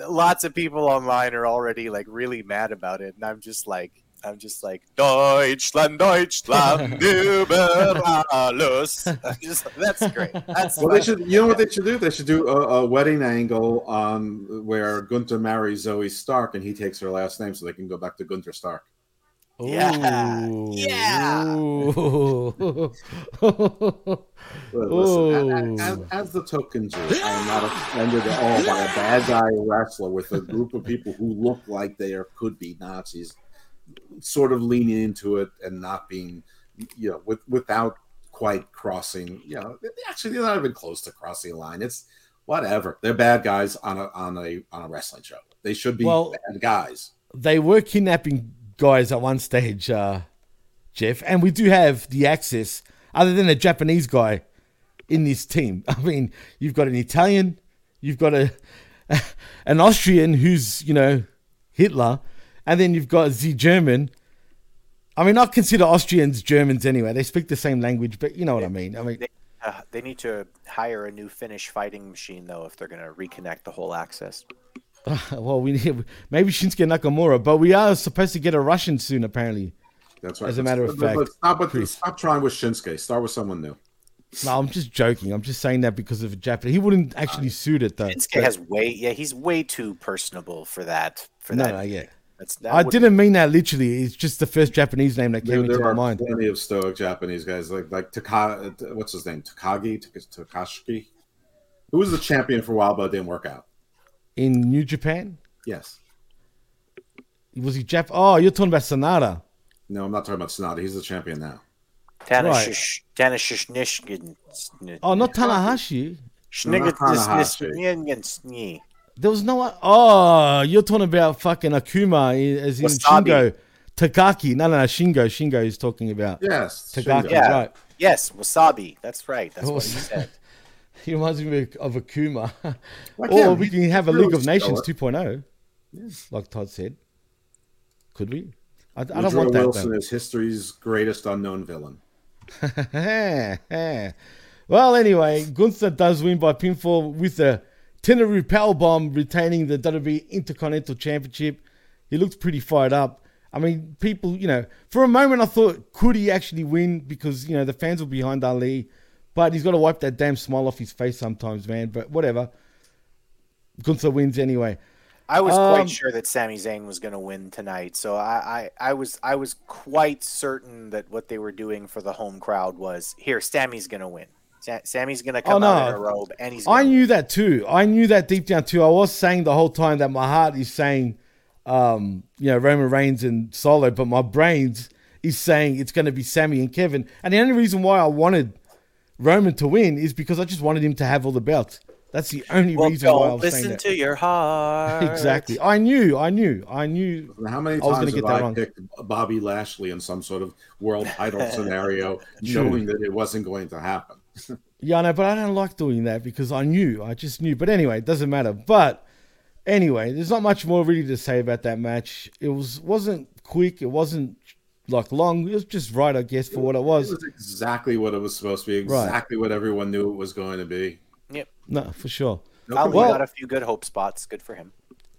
lots of people online are already like really mad about it, and I'm just like. I'm just like Deutschland, Deutschland über alles. Just that's great. That's Well, they should. You know what they should do? They should do a, a wedding angle on where Gunther marries Zoey Stark and he takes her last name, so they can go back to Gunther Stark. Yeah. Ooh. Yeah. Ooh. Listen, a- a- Ooh. as, as the token Jew, I am not offended at all by a bad guy wrestler with a group of people who look like they are could be Nazis, sort of leaning into it and not being, you know, with without quite crossing. You know, actually, they're not even close to crossing a line. It's whatever. They're bad guys on a on a on a wrestling show. They should be Well- bad guys. they were kidnapping guys at one stage, uh, Jeff, and we do have the access, other than a Japanese guy in this team. I mean, you've got an Italian, you've got a an Austrian who's you know Hitler, and then you've got the German. I mean, I consider Austrians Germans anyway. They speak the same language, but you know what I mean. I mean, They, uh, they need to hire a new Finnish fighting machine though if they're going to reconnect the whole access. well, we need maybe Shinsuke Nakamura, but we are supposed to get a Russian soon, apparently. That's right. As a matter of But- but- but fact, stop, with- stop trying with Shinsuke. Start with someone new. No, I'm just joking. I'm just saying that because of a Japanese. He wouldn't actually uh, suit it though. Shinsuke has way yeah he's way too personable for that for No, that. no, yeah. That's, that I didn't mean that literally. It's just the first Japanese name that There, came into there my are mind. plenty of stoic Japanese guys like like Taka. Uh, what's his name? Takagi Tak- Takashiki. Who was the champion for a while, but it didn't work out. In New Japan, Yes. was he Jap? Oh, you're talking about Sanada. No, I'm not talking about Sanada. He's the champion now. Tanashish Tanashishnishin. Oh, not Tanahashi. Tanahashi. There was no one. Oh, you're talking about fucking Akuma as in Wasabi. Shingo. Takagi. No, no, no. Shingo. Shingo is talking about. Yes. Takagi, Shingo. Yeah. right. Yes, wasabi. That's right. That's What what he said. He reminds me of Akuma. Like or him. we can have a League of Nations stellar. 2.0, like Todd said. Could we? I, I don't want that. Wilson though. is history's greatest unknown villain. well, anyway, Gunther does win by pinfall with a Tenaru powerbomb, retaining the WWE Intercontinental Championship. He looked pretty fired up. I mean, people, you know, for a moment I thought, could he actually win? Because, you know, the fans were behind Ali. But he's got to wipe that damn smile off his face sometimes, man. But whatever. Gunther wins anyway. I was Um, quite sure that Sami Zayn was going to win tonight, so I, I, I was I was quite certain that what they were doing for the home crowd was here. Sami's going to win. Sa- Sami's going to come Oh, out in a robe, and he's. I knew that too. I knew that deep down too. I was saying the whole time that my heart is saying, um, you know, Roman Reigns and Solo, but my brains is saying it's going to be Sami and Kevin. And the only reason why I wanted Roman to win is because I just wanted him to have all the belts. That's the only well, reason why I don't was saying listen that. to your heart. Exactly. I knew. I knew. I knew. How many I was times gonna have get that I wrong. picked Bobby Lashley in some sort of world title scenario, knowing that it wasn't going to happen? Yeah, I know, but I don't like doing that because I knew. I just knew. But anyway, it doesn't matter. But anyway, there's not much more really to say about that match. It was wasn't quick. It wasn't like long. It was just right, I guess, for what it It was. was exactly what it was supposed to be, Right. exactly what everyone knew it was going to be. Yep. No, for sure. No Ali complaint. got a few good hope spots. Good for him.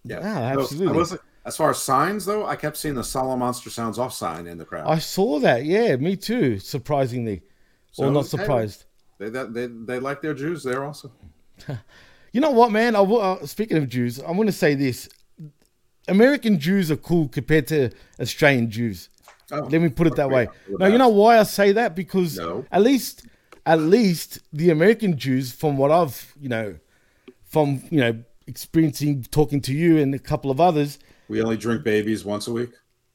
Yeah, Ah, So, absolutely. I was, as far as signs, though, I kept seeing the Solid Monster Sounds Off sign in the crowd. I saw that. Yeah, me too. Surprisingly, So, or not hey, surprised. They, they, they, they like their Jews there also. You know what, man? I uh, speaking of Jews, I want to say this: American Jews are cool compared to Australian Jews. Oh, Let me put it that way. with Now, you know why I say that? Because No. at least, at least the American Jews, from what I've, you know, from you know experiencing, talking to you and a couple of others, We only drink babies once a week.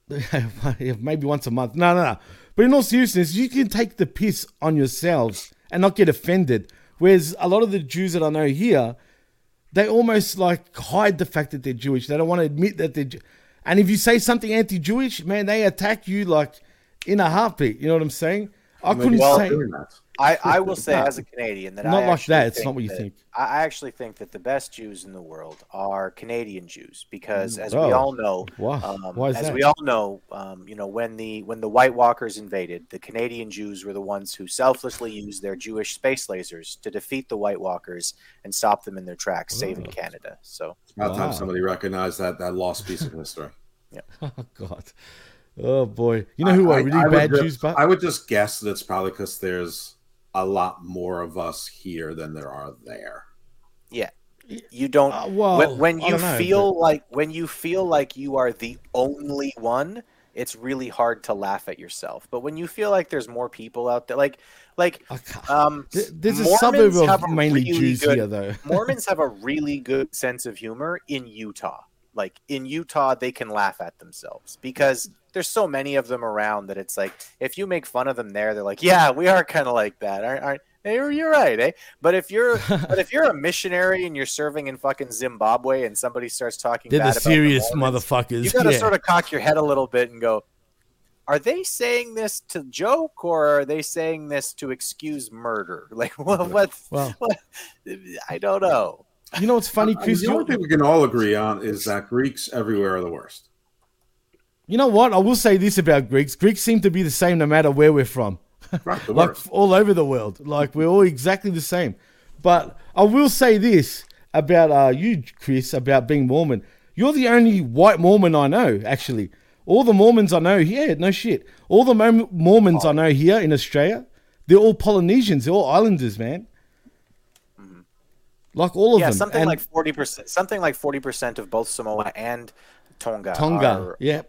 maybe once a month. No, no, no. But in all seriousness, you can take the piss on yourselves and not get offended. Whereas a lot of the Jews that I know here, they almost like hide the fact that they're Jewish. They don't want to admit that they're. Ju- and if you say something anti-Jewish, man, they attack you like in a heartbeat. You know what I'm saying? I couldn't Well, say. I, I will say Not- as a Canadian that not I like actually that, it's not what you that- think. I I actually think that the best Jews in the world are Canadian Jews because, as Oh. we all know, Wow. um, Why as that? we all know, um, you know, when the when the White Walkers invaded, the Canadian Jews were the ones who selflessly used their Jewish space lasers to defeat the White Walkers and stop them in their tracks, saving Canada. So It's about Wow. time somebody recognized that that lost piece of history. yeah. Oh God. Oh boy. You know who are really would bad just- Jews? But I would just guess that it's probably because there's a lot more of us here than there are there. Yeah. You don't Uh, well, when, when you don't know, feel like when you feel like you are the only one, it's really hard to laugh at yourself. But when you feel like there's more people out there like like um Th- there's a Mormons suburb of have a mainly really Jews good- here, though. Mormons have a really good sense of humor in Utah. Like in Utah, they can laugh at themselves because there's so many of them around that it's like if you make fun of them there, they're like, "Yeah, we are kind of like that, aren't?" aren't hey, you're right, eh? But if you're but if you're a missionary and you're serving in fucking Zimbabwe and somebody starts talking They're bad the about serious Mormons, motherfuckers. you gotta yeah. sort of cock your head a little bit and go, are they saying this to joke or are they saying this to excuse murder? Like what? what, Well- what I don't know. You know what's funny, I mean, Chris? the only thing we can all agree on is that Greeks everywhere are the worst. You know what? I will say this about Greeks. Greeks seem to be the same no matter where we're from. Right, like worst. all over the world. Like we're all exactly the same. But I will say this about uh, you, Chris, about being Mormon. You're the only white Mormon I know, actually. All the Mormons I know here, no shit. All the Mor- Mormons I know here in Australia, they're all Polynesians. They're all islanders, man. Like all of yeah, them. something And like forty percent. Something like forty percent of both Samoa and Tonga, Tonga. are, yeah.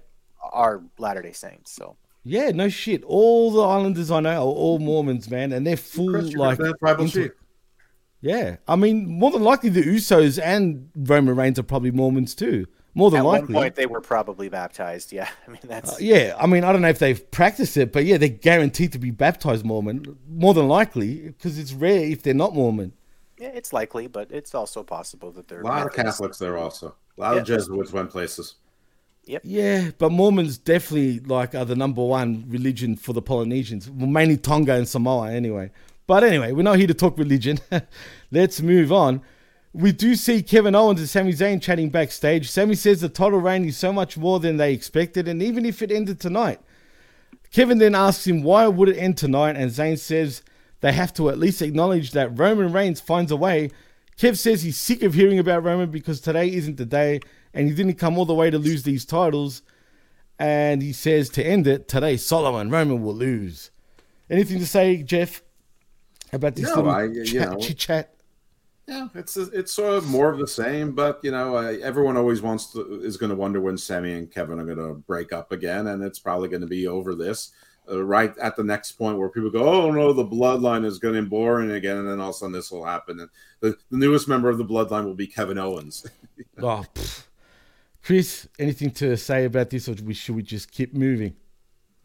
Are Latter Day Saints. So Yeah, no shit. All the islanders I know are all Mormons, man, and they're full Chris, like tribal into- chief. Yeah, I mean, more than likely the Usos and Roman Reigns are probably Mormons too. More than at likely. one point they were probably baptized. Yeah, I mean that's Uh, yeah, I mean, I don't know if they've practiced it, but yeah, they're guaranteed to be baptized Mormon. More than likely, because it's rare if they're not Mormon. yeah, it's likely, but it's also possible that they're A lot of Catholics there also. A lot of Jesuits went places. Yeah, but Mormons definitely like are the number one religion for the Polynesians, well, mainly Tonga and Samoa, anyway. But anyway, we're not here to talk religion. Let's move on. We do see Kevin Owens and Sami Zayn chatting backstage. Sami says the title reign is so much more than they expected, and even if it ended tonight. Kevin then asks him why would it end tonight, and Zayn says they have to at least acknowledge that Roman Reigns finds a way. Kev says he's sick of hearing about Roman because today isn't the day, and he didn't come all the way to lose these titles. And he says to end it, today Solomon Roman will lose. Anything to say, Jeff? How about this No, little I- you chat, know- chit chat? Yeah, it's it's sort of more of the same, but you know, uh, everyone always wants to is going to wonder when Sami and Kevin are going to break up again, and it's probably going to be over this uh, right at the next point where people go, "Oh no, the bloodline is getting boring again," and then all of a sudden this will happen, and the, the newest member of the bloodline will be Kevin Owens. Oh, pff. Chris, anything to say about this, or should we just keep moving?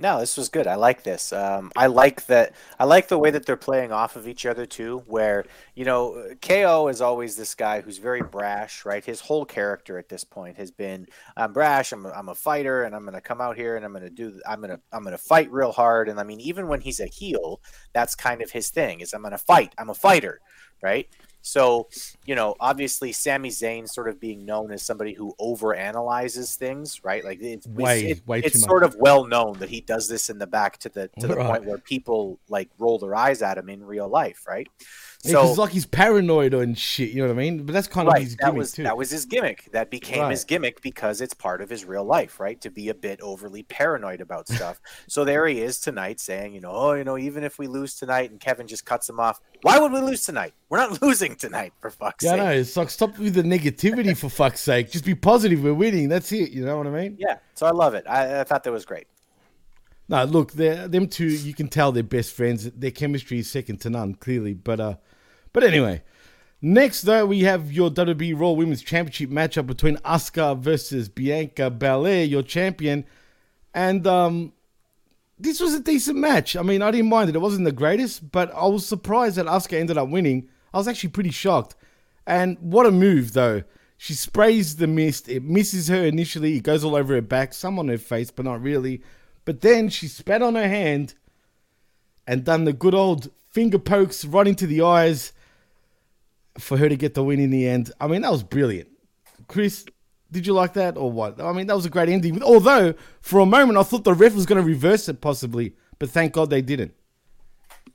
No, this was good. I like this. Um, I like that. I like the way that they're playing off of each other too. Where you know, KO is always this guy who's very brash, right? His whole character at this point has been, "I'm brash. I'm a, I'm a fighter, and I'm going to come out here and I'm going to do. I'm going to I'm going to fight real hard." And I mean, even when he's a heel, that's kind of his thing. Is I'm going to fight. I'm a fighter, right? So, you know, obviously, Sami Zayn sort of being known as somebody who overanalyzes things, right? Like it's Way, it's, way it's sort of well known that he does this in the back to the to the point where people like roll their eyes at him in real life, right? Yeah, So it's like he's paranoid and shit. You know what I mean? But that's kind of right, his that gimmick was too. that was his gimmick. That became his gimmick because it's part of his real life, right? To be a bit overly paranoid about stuff. so there he is tonight saying, you know, oh, you know, even if we lose tonight, and Kevin just cuts him off. Why would we lose tonight? We're not losing tonight, for fuck's sake. yeah, sake. know. It's like stop with the negativity for fuck's sake. Just be positive. We're winning. That's it. You know what I mean? Yeah, so I love it. I, I thought that was great. No, look, them two. You can tell they're best friends. Their chemistry is second to none, clearly. But uh, but anyway, next though we have your WWE Raw Women's Championship matchup between Asuka versus Bianca Belair, your champion, and um, this was a decent match. I mean, I didn't mind it. It wasn't the greatest, but I was surprised that Asuka ended up winning. I was actually pretty shocked. And what a move, though. She sprays the mist. It misses her initially. It goes all over her back, some on her face, but not really. But then she spat on her hand and done the good old finger pokes right into the eyes for her to get the win in the end. I mean, that was brilliant. Chris, did you like that or what? I mean, that was a great ending. Although, for a moment, I thought the ref was going to reverse it possibly, but thank God they didn't.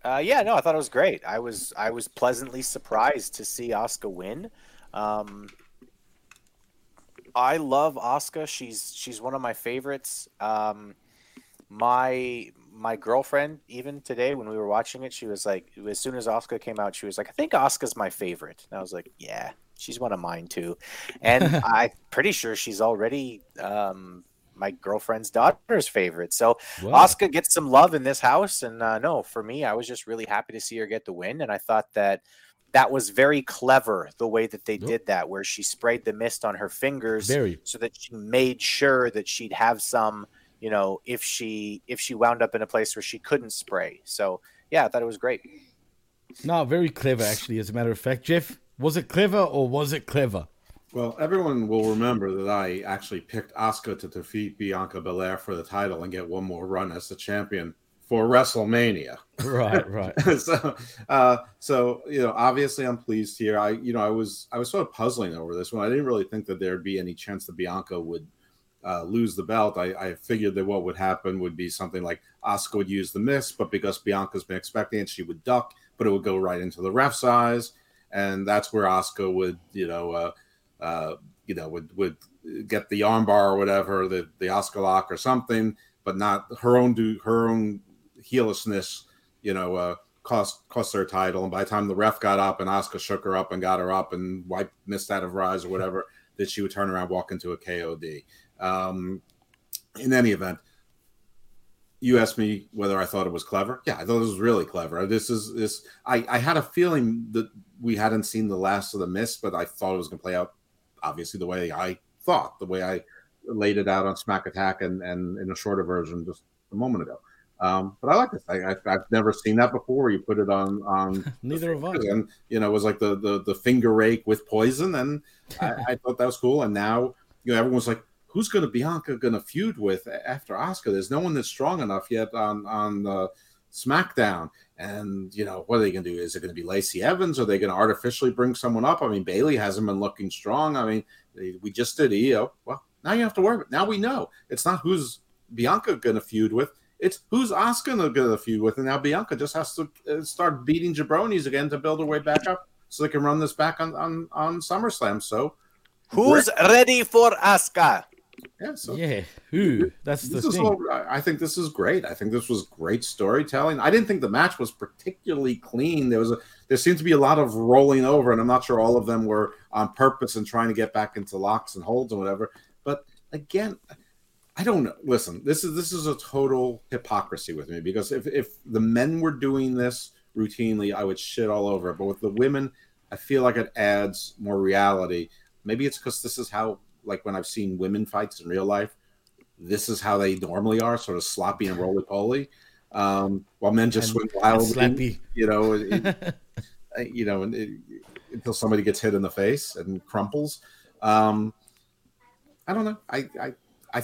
Uh, yeah, no, I thought it was great. I was I was pleasantly surprised to see Asuka win. Um, I love Asuka. She's she's one of my favorites. Um, my my girlfriend even today when we were watching it, she was like, as soon as Asuka came out, she was like, I think Asuka's my favorite. And I was like, yeah, she's one of mine too. And I'm pretty sure she's already um, my girlfriend's daughter's favorite. So Wow. Asuka gets some love in this house, and uh, no, for me, I was just really happy to see her get the win, and I thought that that was very clever the way that they did that, where she sprayed the mist on her fingers, Very. so that she made sure that she'd have some, you know, if she if she wound up in a place where she couldn't spray. So yeah, I thought it was great. No, very clever, actually, as a matter of fact. Jeff, was it clever or was it clever? Well, everyone will remember that I actually picked Asuka to defeat Bianca Belair for the title and get one more run as the champion for WrestleMania. Right, right. so, uh, so you know, obviously, I'm pleased here. I, you know, I was I was sort of puzzling over this one. I didn't really think that there'd be any chance that Bianca would uh, lose the belt. I, I figured that what would happen would be something like Asuka would use the miss, but because Bianca's been expecting it, she would duck, but it would go right into the ref's eyes, and that's where Asuka would, you know, uh, uh, you know, would would get the armbar or whatever, the the Asuka lock or something, but not her own do her own heellessness, you know, uh, cost cost her title. And by the time the ref got up and Asuka shook her up and got her up and wiped mist out of her eyes or whatever, that she would turn around, walk into a KOD. Um, in any event, you asked me whether I thought it was clever. Yeah, I thought it was really clever. This is this. I I had a feeling that we hadn't seen the last of the mist, but I thought it was going to play out obviously the way I thought, the way I laid it out on Smack Attack and and in a shorter version just a moment ago. Um, but I like this. I, I, I've never seen that before. You put it on on Neither have I. and you know it was like the the, the finger rake with poison, and I, I thought that was cool. And now you know everyone's like, who's going to Bianca going to feud with after Asuka? There's no one that's strong enough yet on on uh, SmackDown. And you know what are they going to do? Is it going to be Lacey Evans? Are they going to artificially bring someone up? I mean, Bayley hasn't been looking strong. I mean, we just did EO. Well, now you have to worry. about Now we know it's not who's Bianca going to feud with. It's who's Asuka going to feud with, and now Bianca just has to uh, start beating jabronis again to build her way back up, so they can run this back on on on SummerSlam. So Who's ready for Asuka? Yeah, so Yeah, who? That's the this is thing. I I think this is great. I think this was great storytelling. I didn't think the match was particularly clean. There was a there seemed to be a lot of rolling over, and I'm not sure all of them were on purpose and trying to get back into locks and holds and whatever. But again, I don't know. Listen, this is this is a total hypocrisy with me because if if the men were doing this routinely, I would shit all over it. But with the women, I feel like it adds more reality. Maybe it's because this is how, like when I've seen women fights in real life, this is how they normally are, sort of sloppy and roly poly. Um, while men just And- swing wildly, you know, it- you know, and it, until somebody gets hit in the face and crumples. Um, I don't know. I I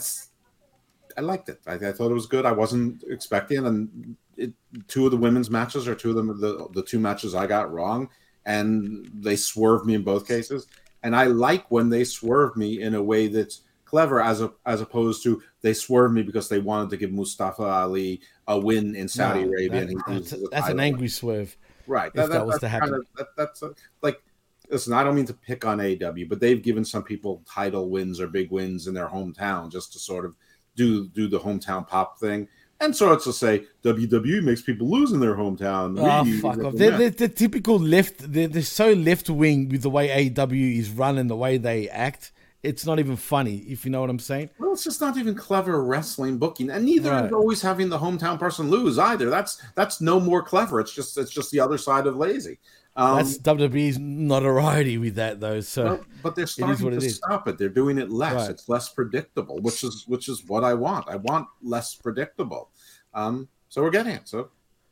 I liked it. I, I thought it was good. I wasn't expecting, and it, two of the women's matches or two of them the the two matches I got wrong, and they swerved me in both cases. And I like when they swerve me in a way that's clever, as a, as opposed to they swerve me because they wanted to give Mustafa Ali a win in Saudi No, Arabia. that- that's, that's an angry swerve. Right. If that, was to happen. Kind of, that, that's a, like, listen, I don't mean to pick on AEW, but they've given some people title wins or big wins in their hometown just to sort of do do the hometown pop thing. And so it's to say WWE makes people lose in their hometown. Oh, We- fuck off. They're, they're the typical left. They're, they're so left wing with the way AEW is run and the way they act. It's not even funny, if you know what I'm saying. Well, it's just not even clever wrestling booking, and neither Right. is always having the hometown person lose either. That's that's no more clever. It's just it's just the other side of lazy. Um, That's WWE's notoriety with that, though. So, but they're starting to it stop it. They're doing it less. Right. It's less predictable, which is which is what I want. I want less predictable. Um, so we're getting it. So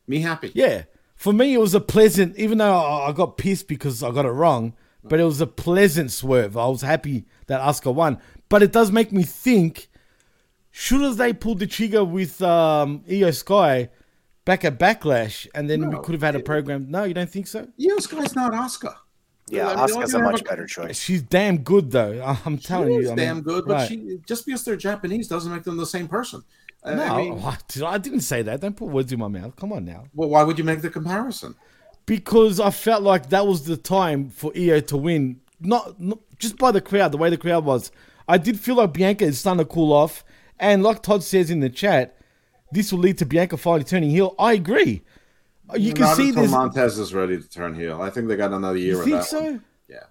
me happy. Yeah, for me, it was a pleasant. Even though I I got pissed because I got it wrong, but it was a pleasant swerve. I was happy that Asuka won, but it does make me think: should have they pulled the trigger with um, Iyo Sky back at Backlash, and then we could have had a program? No, you don't think so? Iyo Sky's not Asuka. Yeah, I mean, Asuka's a much thing better choice. She's damn good, though. I- I'm She telling is you, I damn mean, good, but right. she just because they're Japanese doesn't make them the same person. Uh, I- No, I mean. I didn't say that. Don't put words in my mouth. Come on now. well, why would you make the comparison? because I felt like that was the time for Iyo to win. Not, not just by the crowd, the way the crowd was. I did feel like Bianca is starting to cool off, and like Todd says in the chat, this will lead to Bianca finally turning heel. I agree. You can Not see this. Montez is ready to turn heel. I think they got another year You think that. so? one. Yeah,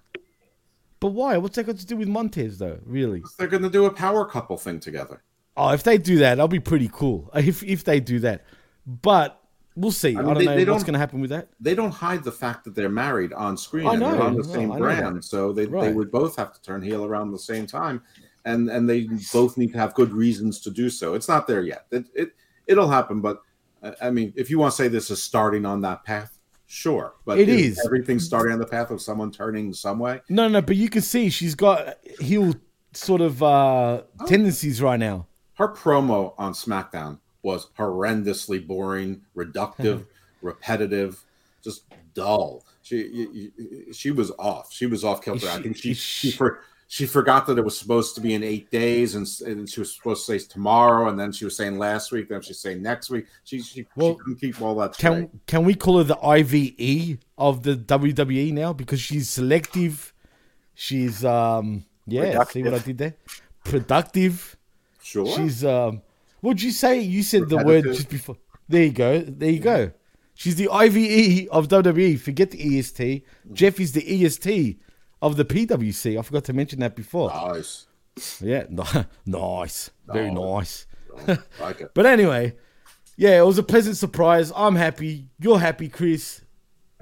But why? What's that got to do with Montez, though? Really? they're going to do a power couple thing together. Oh, if they do that, that'll be pretty cool. If if they do that, but we'll see. I, mean, don't they- know they what's don't- going to happen with that. They don't hide the fact that they're married on screen. I and they're on the no, same I brand, so they, they would both have to turn heel around the same time, and and they both need to have good reasons to do so. It's not there yet. It it it'll happen, but uh, I mean, if you want to say this is starting on that path, sure. But It is is. everything starting on the path of someone turning some way. No, no, but you can see she's got heel sort of uh, Oh. tendencies right now. Her promo on SmackDown was horrendously boring, reductive, repetitive, just dull. She she was off. She was off kilter. I think she she- she for, she forgot that it was supposed to be in eight days, and, and she was supposed to say tomorrow, and then she was saying last week, then she's saying next week. She she, Well, she couldn't keep all that straight. Can can we call her the IVE of the WWE now because she's selective, she's um yeah. See what I did there? Productive. Sure. She's um. What'd you say? You said the word just before. There you go. There you go. She's the IVE of WWE. Forget the EST. Jeff is the EST of the PWC. I forgot to mention that before. nice. Yeah, ni- nice, very No. nice. Like it. But anyway, yeah, it was a pleasant surprise. I'm happy. You're happy, Chris.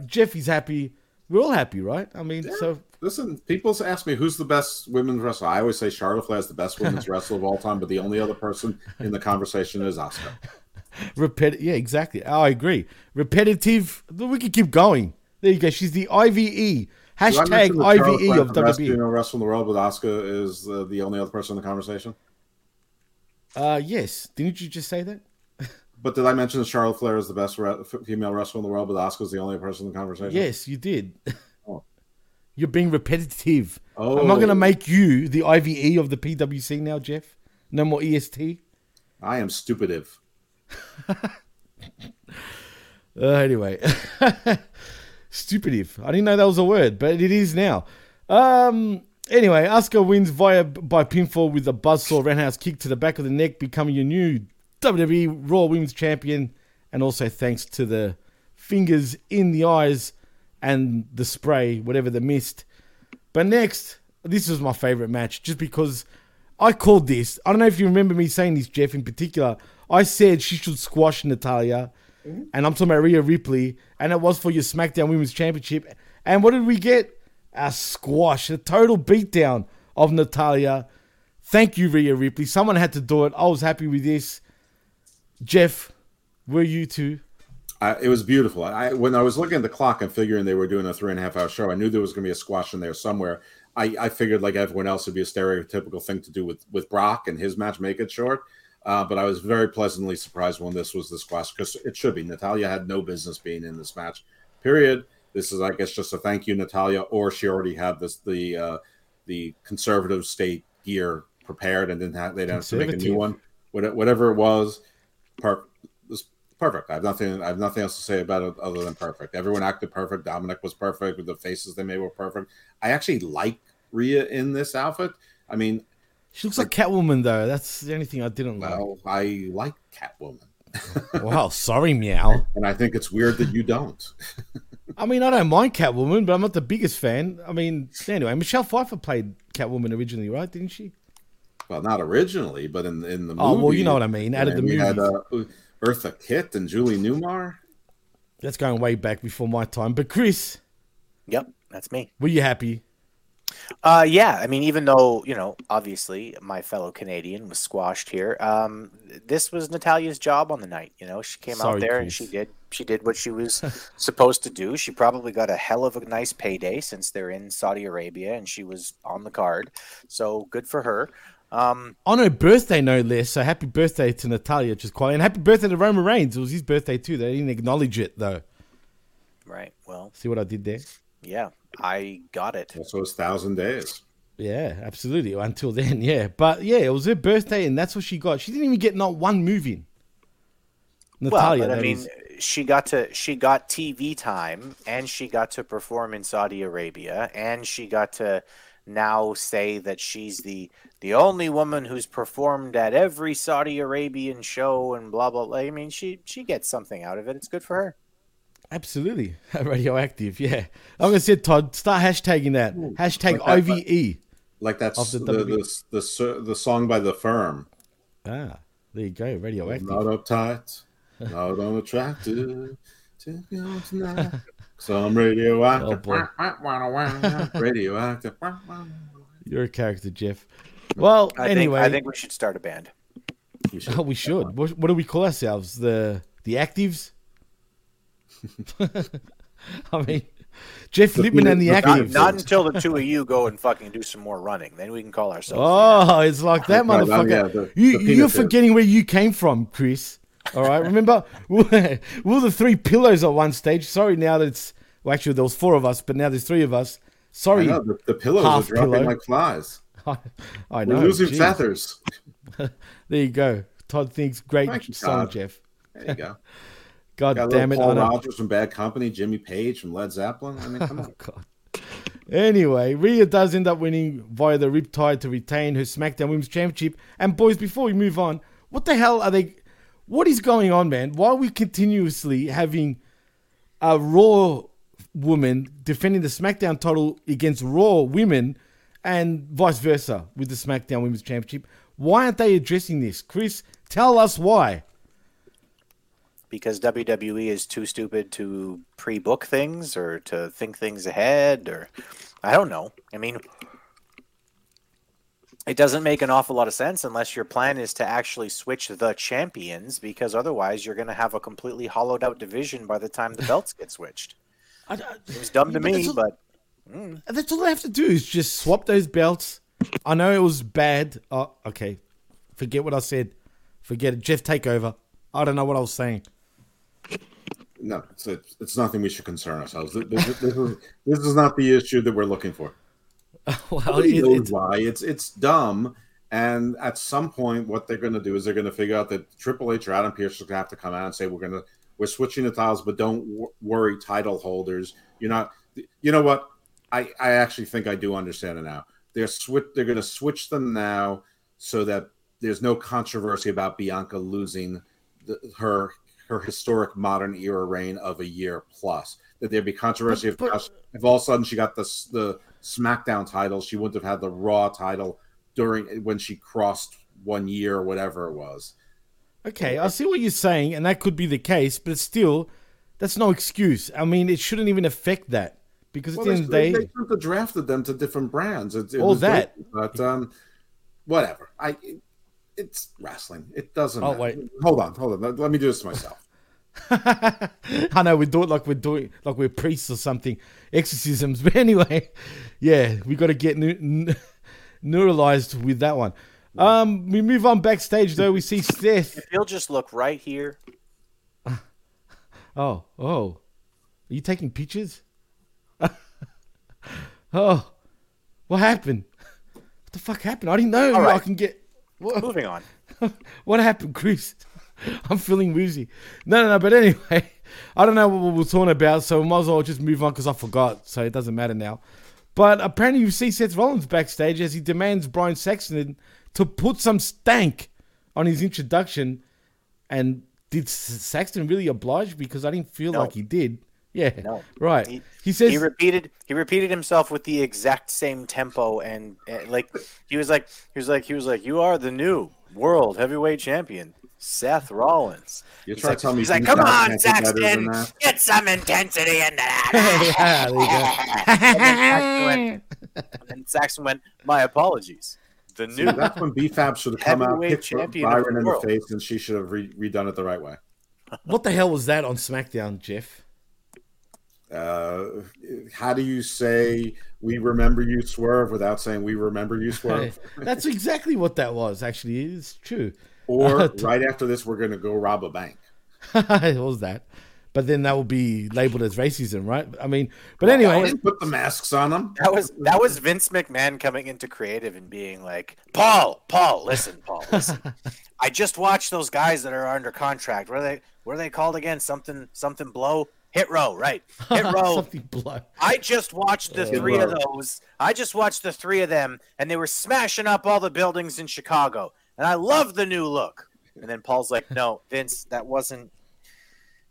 Jeffy's happy. We're all happy, right? I mean, so Listen, people ask me who's the best women's wrestler. I always say Charlotte Flair is the best women's wrestler of all time, but the only other person in the conversation is Asuka. repetitive. Yeah, exactly. I agree. Repetitive. We could keep going. There you go. She's the IVE. Hashtag mention that Charlotte IVE of the best WWE. female wrestler in the world, but Asuka is uh, the only other person in the conversation? Uh, yes. Didn't you just say that? But did I mention that Charlotte Flair is the best re- female wrestler in the world, but Asuka is the only person in the conversation? Yes, you did. Oh. You're being repetitive. Oh. Am I going to make you the IVE of the PWC now, Jeff? No more EST? I am stupidive. Uh, anyway, stupidive. I didn't know that was a word, but it is now. Um, Anyway, Asuka wins via by pinfall with a buzzsaw roundhouse kick to the back of the neck, becoming your new WWE Raw Women's Champion. And also thanks to the fingers in the eyes and the spray, whatever the mist. But next, this was my favorite match just because I called this. I don't know if you remember me saying this, Jeff, in particular. I said she should squash Natalya, Mm-hmm. and I'm talking about Rhea Ripley, and it was for your SmackDown Women's Championship. And what did we get? A squash, a total beatdown of Natalya. Thank you, Rhea Ripley. Someone had to do it. I was happy with this. Jeff, were you too? I, it was beautiful. I when I was looking at the clock and figuring they were doing a three and a half hour show, I knew there was going to be a squash in there somewhere. I, I figured like everyone else would be a stereotypical thing to do with with Brock and his match, make it short. Uh, but I was very pleasantly surprised when this was the squash because it should be. Natalya had no business being in this match. Period. This is, I guess, just a thank you, Natalya, or she already had this the uh, the conservative state gear prepared and didn't have they didn't have to make a new one. Whatever it was, per- it was perfect. I have nothing. I have nothing else to say about it other than perfect. Everyone acted perfect. Dominic was perfect. With the faces they made were perfect. I actually like Rhea in this outfit. I mean, She looks like Catwoman, though. That's the only thing I didn't like. well, I like Catwoman, Wow, sorry, meow. and I think it's weird that you don't. I mean, I don't mind Catwoman, but I'm not the biggest fan. I mean, anyway, Michelle Pfeiffer played Catwoman originally, right? Didn't she? Well, not originally, but in in the movie. Oh, well, you know what I mean, out of and the we had, uh, Eartha Kitt and Julie Newmar. That's going way back before my time. But Chris, Yep, that's me. were you happy? Uh, yeah, I mean, even though you know, obviously, my fellow Canadian was squashed here. Um, this was Natalya's job on the night. You know, she came Sorry, out there and she did she did what she was supposed to do. She probably got a hell of a nice payday since they're in Saudi Arabia and she was on the card. So good for her. Um, On her birthday, no less. So happy birthday to Natalya, just quietly. And happy birthday to Roman Reigns. It was his birthday too. They didn't acknowledge it, though. right. Well, See what I did there? Yeah, I got it. Also, it's thousand days. Yeah, absolutely. Until then, yeah. But yeah, it was her birthday, and that's what she got. She didn't even get not one movie. Natalya, well, but I mean, is. she got to she got TV time, and she got to perform in Saudi Arabia, and she got to now say that she's the the only woman who's performed at every Saudi Arabian show, and blah blah blah. I mean, she she gets something out of it. It's good for her. Absolutely. Radioactive, yeah. I'm going to say, Todd, start hashtagging that. Hashtag Like that, IVE. Like that's the the the, the, the, the song by the firm. Ah, there you go. Radioactive. Not uptight, not unattractive. Take me on tonight. Some radioactive. Oh, radioactive. You're a character, Jeff. Well, I anyway. think I think we should start a band. You should. Oh, we should. What, what do we call ourselves? The the actives? I mean, Jeff Lippman and the peanut- Not, not until the two of you go and fucking do some more running, then we can call ourselves. Oh, it's like that, motherfucker. yeah, the- you, the you're forgetting where you came from, Chris. All right, remember we were the three pillows at one stage. Sorry, now that it's well, actually there was four of us, but now there's three of us. Sorry, know, the, the pillows are dropping pillow. like flies. I We're know. losing geez. feathers. There you go. Todd thinks great Thank song. Jeff. There you go. God Got damn it! Paul know. Rodgers from Bad Company, Jimmy Page from Led Zeppelin. I mean, come oh, on. God. Anyway, Rhea does end up winning via the Riptide to retain her SmackDown Women's Championship. And boys, before we move on, what the hell are they? What is going on, man? Why are we continuously having a Raw woman defending the SmackDown title against Raw women, and vice versa with the SmackDown Women's Championship? Why aren't they addressing this, Chris? Tell us why. Because WWE is too stupid to pre-book things or to think things ahead or I don't know. I mean it doesn't make an awful lot of sense unless your plan is to actually switch the champions because otherwise you're going to have a completely hollowed out division by the time the belts get switched. I, I, Seems dumb to me, that's all- but hmm. That's all they have to do is just swap those belts. I know it was bad. Oh, okay. Forget what I said. Forget it. Jeff, take over. I don't know what I was saying. No, it's, it's, it's nothing we should concern ourselves. This, this, this is, this is not the issue that we're looking for. Well, Nobody it- knows it's- why. It's it's dumb. And at some point, what they're going to do is they're going to figure out that Triple H or Adam Pearce is going to have to come out and say we're going to we're switching the titles, but don't w- worry, title holders. You're not. You know what? I I actually think I do understand it now. they're switch they're going to switch them now so that there's no controversy about Bianca losing the, her her historic modern era reign of a year plus. That there'd be controversy if, if all of a sudden she got the the SmackDown title, she wouldn't have had the Raw title during when she crossed one year or whatever it was. Okay, I see what you're saying, and that could be the case, but still, that's no excuse. I mean, it shouldn't even affect that because at Well, the end of the day, they, they shouldn't have drafted them to different brands. It, it All that. great, but um, whatever. I it's wrestling. It doesn't. Oh, matter. wait. hold on, hold on. Let, let me do this to myself. I know we do it like we're doing like we're priests or something, exorcisms. But anyway, yeah, we got to get neu- neuralized with that one. Um, we move on backstage though. We see Seth. If you'll just look right here, Oh, oh, are you taking pictures? oh, what happened? What the fuck happened? I didn't know All I can get. What, moving on. what happened, Chris? I'm feeling woozy. No, no, no. But anyway, I don't know what we we're talking about, so we might as well just move on because I forgot. So it doesn't matter now. But apparently, you see Seth Rollins backstage as he demands Byron Saxton to put some stank on his introduction. And did Saxton really oblige? Because I didn't feel No. like he did. Yeah, No. right. He, He says he repeated he repeated himself with the exact same tempo and, uh, like he was like he was like he was like you are the new world heavyweight champion Seth Rollins. You're He's trying like, to tell me he's like come on can't do better than Saxton, that?" get some intensity into that. and, then Saxton went, and then Saxton went, my apologies. The See, new that's when BFAB should have come out, Heavyweight kicked champion Byron the in the face, and she should have re- redone it the right way. what the hell was that on SmackDown, Jeff? Uh, how do you say "We remember you, Swerve" without saying "We remember you, Swerve"? That's exactly what that was. Actually, it's true. Or Uh, right after this, we're going to go rob a bank. it was that. But then that will be labeled as racism, right? I mean, but anyway, put the masks on them. That was that was Vince McMahon coming into creative and being like, Paul, Paul, listen, Paul, listen. I just watched those guys that are under contract. What are they? What are they called again? Something something blow. Hit row, right? Hit row. blood. I just watched the Hit three of those. I just watched the three of them, and they were smashing up all the buildings in Chicago. And I love the new look. And then Paul's like, "No, Vince, that wasn't.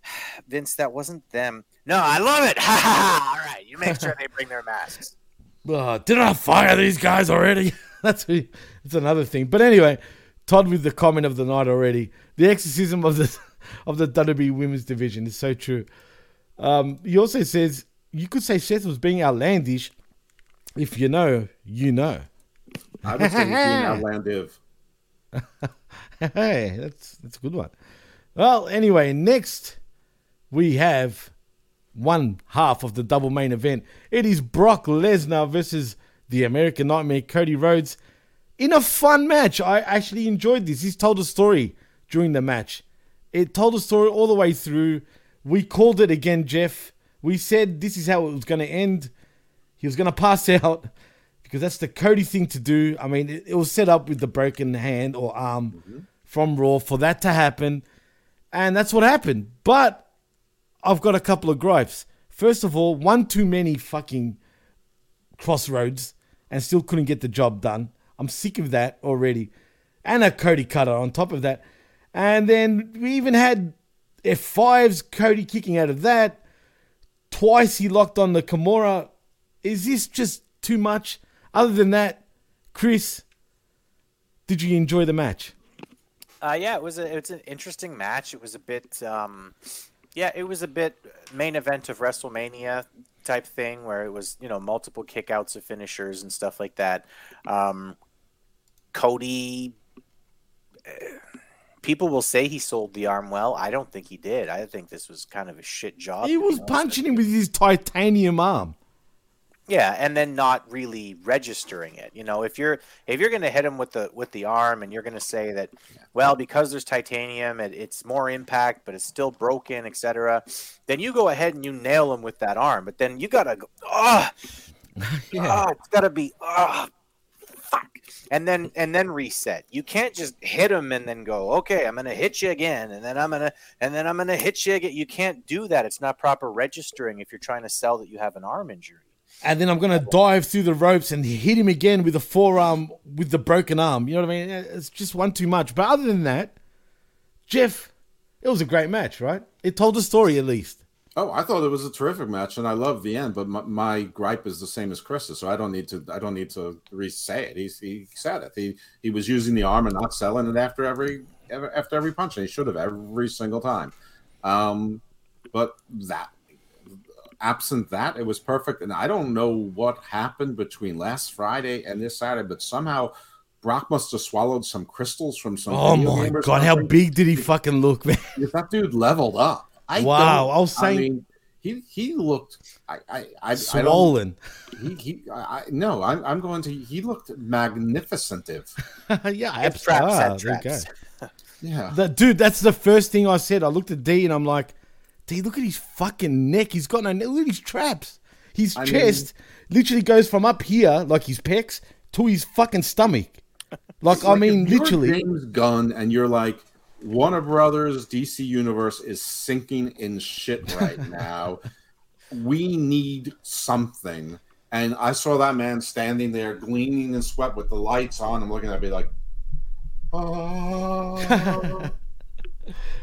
Vince, that wasn't them. No, I love it. Ha ha ha! All right, you make sure they bring their masks. Uh, did I fire these guys already? that's that's another thing. But anyway, Todd with the comment of the night already. The exorcism of the of the WWE Women's Division is so true. Um, he also says you could say Seth was being outlandish. If you know, you know. I would say being outlandive. hey, that's that's a good one. Well, anyway, next we have one half of the double main event. It is Brock Lesnar versus the American Nightmare Cody Rhodes in a fun match. I actually enjoyed this. He's told a story during the match. It told a story all the way through. We called it again, Jeff. We said this is how it was going to end. He was going to pass out because that's the Cody thing to do. I mean, it, it was set up with the broken hand or arm mm-hmm. from Raw for that to happen. And that's what happened. But I've got a couple of gripes. First of all, one too many fucking Cross Rhodes and still couldn't get the job done. I'm sick of that already. And a Cody cutter on top of that. And then we even had F5's Cody kicking out of that. Twice he locked on the Kimura. Is this just too much? Other than that, Chris, did you enjoy the match? Uh, yeah, it was a it's an interesting match. It was a bit, um, yeah, it was a bit main event of WrestleMania type thing where it was you know multiple kickouts of finishers and stuff like that. Um, Cody, people will say he sold the arm well. I don't think he did. I think this was kind of a shit job. He was punching him with his titanium arm. Yeah, and then not really registering it. You know, if you're if you're going to hit him with the with the arm, and you're going to say that, well, because there's titanium, it, it's more impact, but it's still broken, etc. Then you go ahead and you nail him with that arm. But then you gotta go, ah, Yeah. oh, it's gotta be ah, fuck, and then and then reset. You can't just hit him and then go, okay, I'm gonna hit you again, and then I'm gonna and then I'm gonna hit you again. You can't do that. It's not proper registering if you're trying to sell that you have an arm injury. and then I'm gonna dive through the ropes and hit him again with a forearm with the broken arm. You know what I mean? It's just one too much. But other than that, Jeff, it was a great match, right? It told a story at least. Oh, I thought it was a terrific match, and I love the end. But my, my gripe is the same as Chris's, so I don't need to. I don't need to re-say it. He's, he said it. He he was using the arm and not selling it after every after every punch, and he should have every single time. Um, but that absent that, it was perfect. And I don't know what happened between last Friday and this Saturday, but somehow Brock must have swallowed some crystals from some. Oh my god, how big did he fucking look, man? That dude leveled up. I Wow, don't- I was saying- mean, he he looked. I I I, Swollen. I don't, he he. I, I, no, I'm I'm going to. He looked magnificent. yeah, It's traps ah, and traps. Yeah. That dude, that's the first thing I said. I looked at D and I'm like, D, look at his fucking neck. He's got no neck. Look at his traps. His I mean- chest literally goes from up here, like his pecs, to his fucking stomach. Like, I Like, mean, if you're literally. James Gunn, and you're like, Warner Brothers, DC Universe is sinking in shit right now. we need something. And I saw that man standing there, gleaming in sweat with the lights on. I'm looking at me like, oh.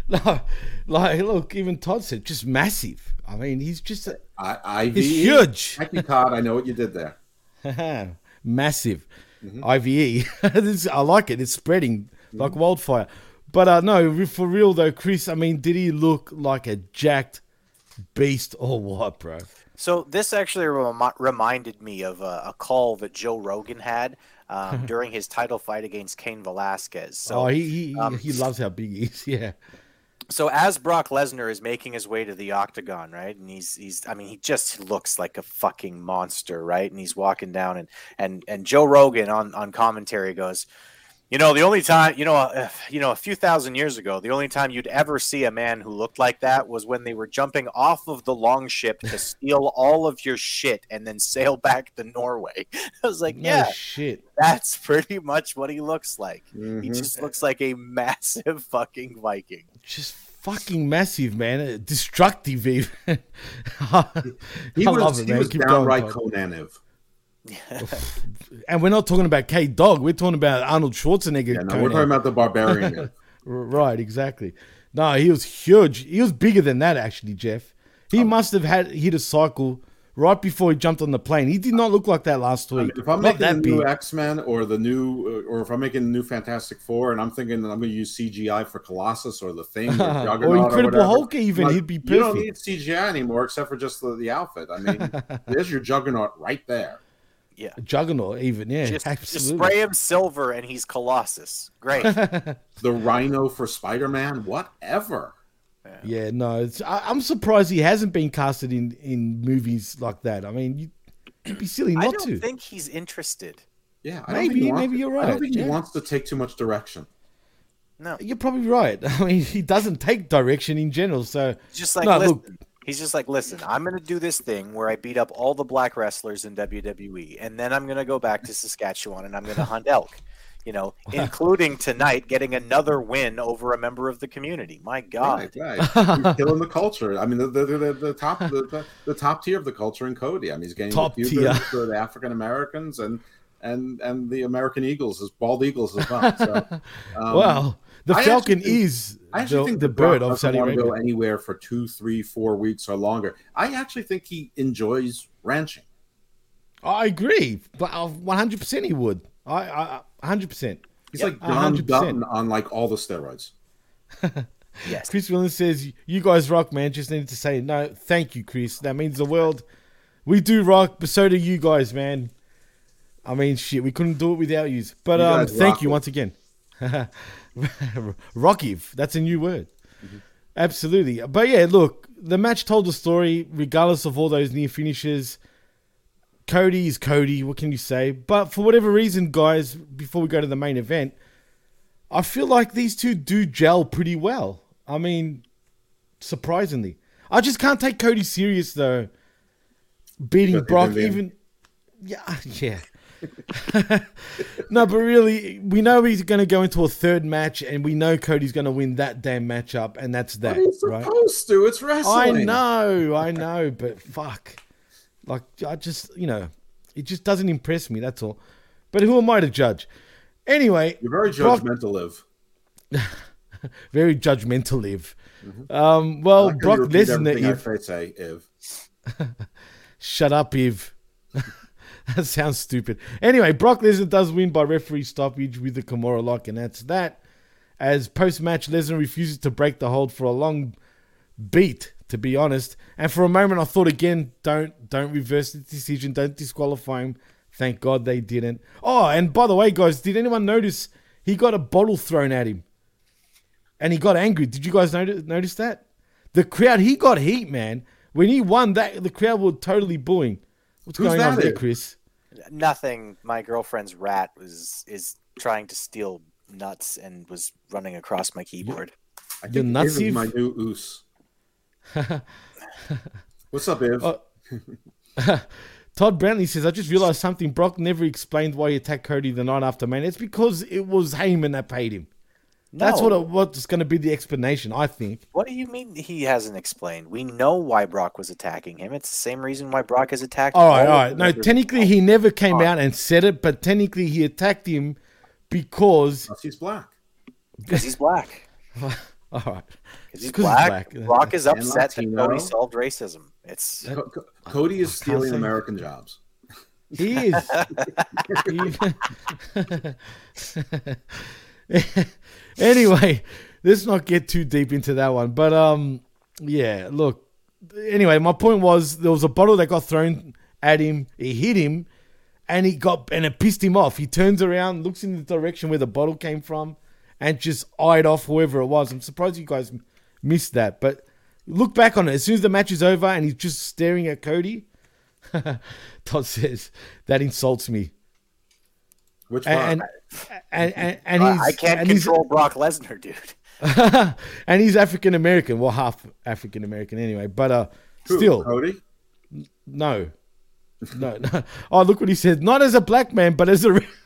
No, like, look, even Todd said, just massive. I mean, he's just a, I, I, He's huge. Thank you, Todd. I know what you did there. massive. Mm-hmm. IVE. This- I like it. It's spreading like mm-hmm. wildfire. But uh, no, for real though, Chris. I mean, did he look like a jacked beast or what, bro? So this actually remi- reminded me of a, a call that Joe Rogan had um, during his title fight against Cain Velasquez. So oh, he he, um, he loves how big he is. Yeah. so as Brock Lesnar is making his way to the octagon, right, and he's he's I mean he just looks like a fucking monster, right, and he's walking down and and and Joe Rogan on on commentary goes. You know, the only time, you know, uh, you know, a few thousand years ago, the only time you'd ever see a man who looked like that was when they were jumping off of the long ship to steal all of your shit and then sail back to Norway. I was like, No yeah, shit. that's pretty much what he looks like. He Mhm. just looks like a massive fucking Viking. Just fucking massive, man. Destructive, even. He I was, love it, he man. was downright going, Todd. Conanive. And we're not talking about K Dog. We're talking about Arnold Schwarzenegger. Yeah, no, we're talking about the barbarian. Right, exactly. No, he was huge. He was bigger than that, actually, Jeff. He Oh. must have had hit a cycle right before he jumped on the plane. He did not look like that last I week. mean, if I'm not making the new. X Men or the new, uh, or if I'm making the new Fantastic Four, and I'm thinking that I'm going to use CGI for Colossus or the Thing, or, Or Incredible whatever, Hulk even, like, he'd be You don't need CGI anymore except for just the, the outfit. I mean, there's your Juggernaut right there. Yeah. Juggernaut, even yeah, Just, just spray him silver and he's Colossus. Great. The Rhino for Spider Man, whatever. Yeah, no, it's, I, I'm surprised he hasn't been casted in in movies like that. I mean, you, you'd be silly not I not don't to. think he's interested. Yeah, I Maybe- wants maybe you're I don't right, think he wants to take too much direction. No. You're probably right. I mean, he doesn't take direction in general. So Just like no, listen, look, he's just like, listen, I'm gonna do this thing where I beat up all the black wrestlers in WWE, and then I'm gonna go back to Saskatchewan and I'm gonna hunt elk. You know, including tonight getting another win over a member of the community. My God. Right, right. He's killing the culture. I mean, the the, the, the top the, the, the top tier of the culture in Cody. I mean, he's getting Top the tier. Cubans, the, the African Americans, and and and the American Eagles, as bald eagles as well. So, um, well, the I Falcon think- is I actually the, think the bird of Saudi want to go anywhere for two, three, four weeks or longer. I actually think he enjoys ranching. I agree, but 100 percent he would. I, I 100 percent. He's like John 100%. Dutton on like all the steroids. Yes. Chris Williams says, "You guys rock, man." Just needed to say no. Thank you, Chris. That means the world. We do rock, but so do you guys, man. I mean, shit, we couldn't do it without you. But You um, thank you it. once again. Rockiv, that's a new word. Mm-hmm. Absolutely. But yeah, look, the match told the story, regardless of all those near finishes. Cody is Cody. What can you say? But for whatever reason, guys, before we go to the main event, I feel like these two do gel pretty well. I mean, surprisingly, I just can't take Cody serious though. Beating Brock, even yeah, yeah. no, but really, we know he's going to go into a third match, and we know Cody's going to win that damn matchup, and that's that, What are right? supposed to? It's wrestling. I know, I know, but fuck. Like I just, you know, it just doesn't impress me. That's all. But who am I to judge? Anyway, You're very Brock- judgmental, Liv. very judgmental. Liv. Um, well, like Brock Lesnar. everything say, Iv. Shut up, Eve. that sounds stupid. Anyway, Brock Lesnar does win by referee stoppage with the Kimura lock, and that's that. As post match, Lesnar refuses to break the hold for a long beat, to be honest. And for a moment, I thought again, don't don't reverse the decision, don't disqualify him. Thank God they didn't. Oh, and by the way, guys, did anyone notice he got a bottle thrown at him, and he got angry? Did you guys notice notice that? The crowd, he got heat, man. When he won, that the crowd were totally booing. What's Who's going on that there, is? Chris? Nothing. My girlfriend's rat was is trying to steal nuts and was running across my keyboard. I You're think nuts, is my new oos. What's up, Iv? Oh. Todd Brantley says, I just realized something. Brock never explained why he attacked Cody the night after, man. It's because it was Heyman that paid him. That's what No. it, what's going to be the explanation, I think. What do you mean he hasn't explained? We know why Brock was attacking him. It's the same reason why Brock has attacked. All right, all all of right. the No, members. technically he never came out and said it, but technically he attacked him because Because he's black. because he's black. all right. Because he's 'cause he's black. black. Brock is upset that Cody solved racism. It's Co- Co- Cody is stealing say- American jobs. He is. Anyway, let's not get too deep into that one. But um, yeah. Look. Anyway, my point was there was a bottle that got thrown at him. It hit him, and he got and it pissed him off. He turns around, looks in the direction where the bottle came from, and just eyed off whoever it was. I'm surprised you guys missed that. But look back on it. As soon as the match is over, and he's just staring at Cody. Todd says that insults me. Which And one? and and, and I- he's I can't and he's- control Brock Lesnar, dude. and he's African American, well half African American anyway. But uh, Who, still, Cody. no, no, no. Oh, look what he said. Not as a black man, but as a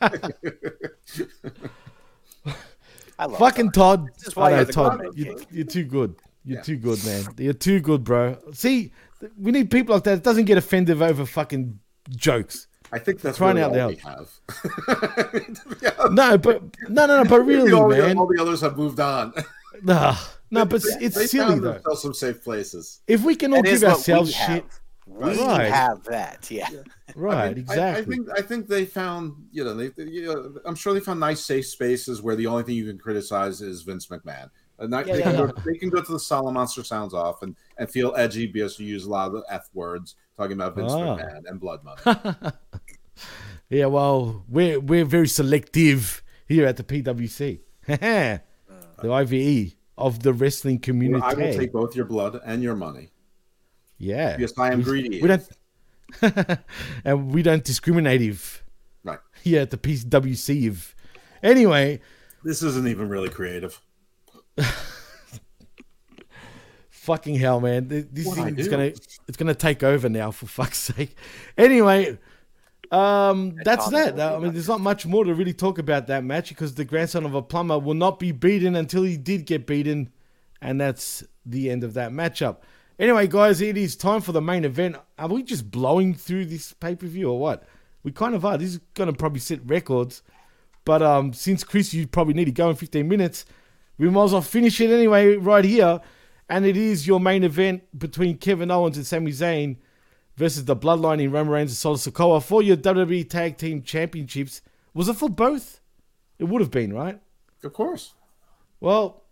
I love fucking Todd. This is why I know, you're the Todd. You, king. you're too good. You're Yeah. too good, man. You're too good, bro. See, we need people like that. that doesn't get offended over fucking jokes. I think that's Crying really out all loud. we have. No, uh, but no, no, no. But really, all, the, man. all the others have moved on. Nah, no, but They- it's they silly found though. themselves some safe places. If we can all give ourselves we shit, have. We Right. have that, yeah. right? I mean, exactly. I, think I think they found you know they, they- you know, I'm sure they found nice safe spaces where the only thing you can criticize is Vince McMahon. And that- Yeah, they, yeah, can yeah. Go, they can go to the Solid Monster Sounds off and, and feel edgy because you use a lot of the F words talking about Vince Ah. McMahon and blood money. Yeah, well, we're we're very selective here at the PWC, the IVE of the wrestling community. I will take both your blood and your money. yeah, because I am we, greedy. We don't, and we don't discriminative Right. here at the PWC. If anyway, This isn't even really creative. Fucking hell, man, this What thing is gonna it's gonna take over now. For fuck's sake. Anyway. Um, that's that. I mean, there's not much more to really talk about that match because the grandson of a plumber will not be beaten until he did get beaten, and that's the end of that matchup. Anyway, guys, it is time for the main event. Are we just blowing through this pay per view or what? We kind of are. This is gonna probably set records, but um, since Chris, you probably need to go in 15 minutes, we might as well finish it anyway right here. And it is your main event between Kevin Owens and Sami Zayn versus the Bloodline in Roman Reigns and Solo Sikoa for your WWE Tag Team Championships. Was it for both? It would have been, right? Of course. Well,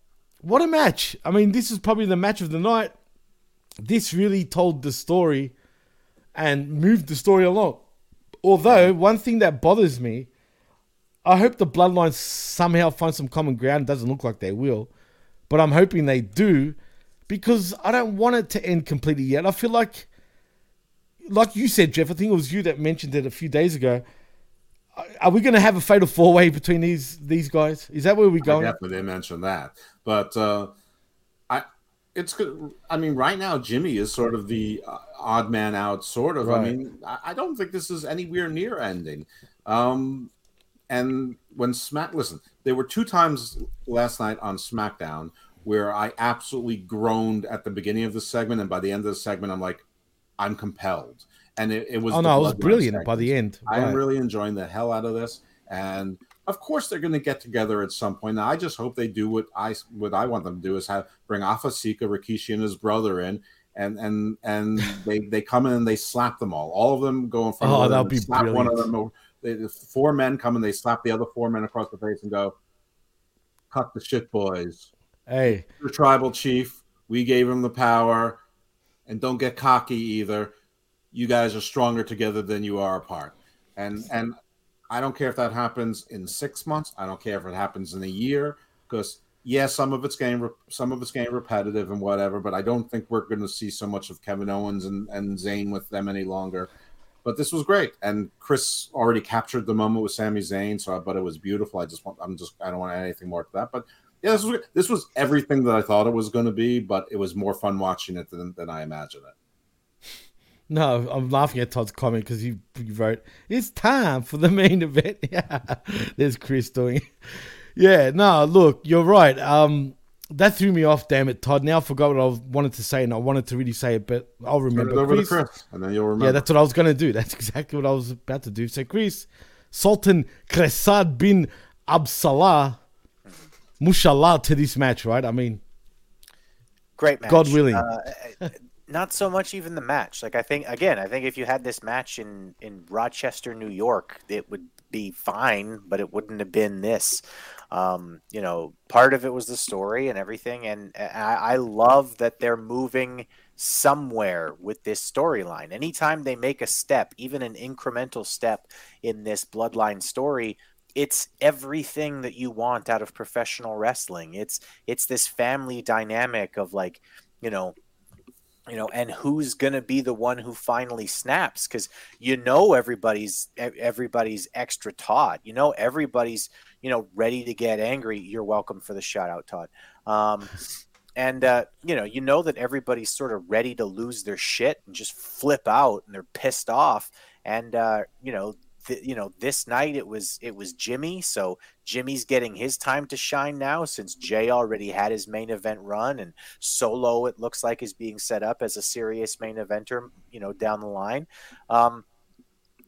what a match. I mean, this is probably the match of the night. This really told the story and moved the story along. Although, one thing that bothers me, I hope the Bloodline somehow find some common ground. It Doesn't look like they will, but I'm hoping they do because I don't want it to end completely yet. I feel like, like you said, Jeff, I think it was you that mentioned it a few days ago. Are we going to have a fatal four way between these these guys? Is that where we're I going? definitely didn't mention that, but uh, I it's good. I mean, right now Jimmy is sort of the uh, odd man out, sort of. I mean, I, I don't think this is anywhere near ending. Um, and when Smack, listen, there were two times last night on SmackDown where I absolutely groaned at the beginning of the segment, and by the end of the segment, I'm like, I'm compelled. And it, it was Oh no, it was brilliant by the end. I am really enjoying the hell out of this, and of course they're going to get together at some point. Now I just hope they do what I what I want them to do is have bring Afasika, Rikishi, and his brother in, and and and they they come in and they slap them all. All of them go in front Oh, of them, that'd and be slap one of them. over- They, the four men come and they slap the other four men across the face and go, "Cut the shit, boys." Hey, the tribal chief. We gave him the power, and don't get cocky either. You guys are stronger together than you are apart. And and I don't care if that happens in six months. I don't care if it happens in a year. Because yeah, some of it's getting some of it's getting repetitive and whatever. But I don't think we're going to see so much of Kevin Owens and and Zayn with them any longer. But this was great, and Chris already captured the moment with Sami Zayn. So, I, but it was beautiful. I just want, I'm just, I don't want anything more to that. But yeah, this was this was everything that I thought it was going to be, but it was more fun watching it than, than I imagined it. no, I'm laughing at Todd's comment because he, he wrote, "It's time for the main event." Yeah, there's Chris doing. it. Yeah, no, look, you're right. Um, that threw me off. Damn it, Todd. Now I forgot what I wanted to say, and I wanted to really say it, but I'll Turn remember. it over Chris, to Chris, and then you'll remember. Yeah, that's what I was gonna do. That's exactly what I was about to do. So, Chris, Sultan Kresad bin Absalah, mushallah to this match, right? I mean, Great match. God willing. Uh, not so much even the match. Like I think again, I think if you had this match in in Rochester, New York, it would be fine, but it wouldn't have been this. Um, you know, part of it was the story and everything, and I, I love that they're moving somewhere with this storyline. Anytime they make a step, even an incremental step in this bloodline story, it's everything that you want out of professional wrestling. It's it's this family dynamic of like, you know, you know, and who's gonna be the one who finally snaps? Because you know everybody's everybody's extra taut. You know everybody's you know ready to get angry. You're welcome for the shout out, Todd. Um, and uh, you know you know that everybody's sort of ready to lose their shit and just flip out and they're pissed off. And uh, you know th- you know this night it was it was Jimmy, so Jimmy's getting his time to shine now since Jay already had his main event run and Solo it looks like is being set up as a serious main eventer, you know, down the line. Um,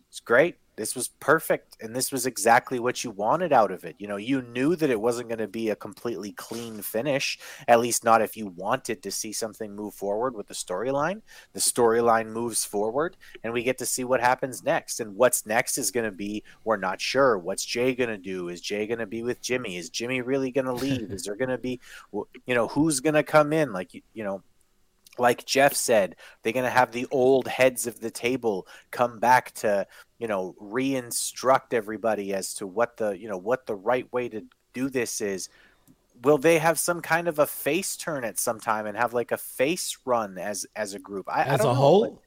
it's great. This was perfect, and this was exactly what you wanted out of it. You know, you knew that it wasn't going to be a completely clean finish, at least not if you wanted to see something move forward with the storyline. The storyline moves forward, and we get to see what happens next. And what's next is going to be we're not sure. What's Jay going to do? Is Jay going to be with Jimmy? Is Jimmy really going to leave? is there going to be, you know, who's going to come in? Like, you, you know, like Jeff said, they're going to have the old heads of the table come back to, you know, re-instruct everybody as to what the, you know, what the right way to do this is. Will they have some kind of a face turn at some time and have like a face run as as a group? I, as a know, whole,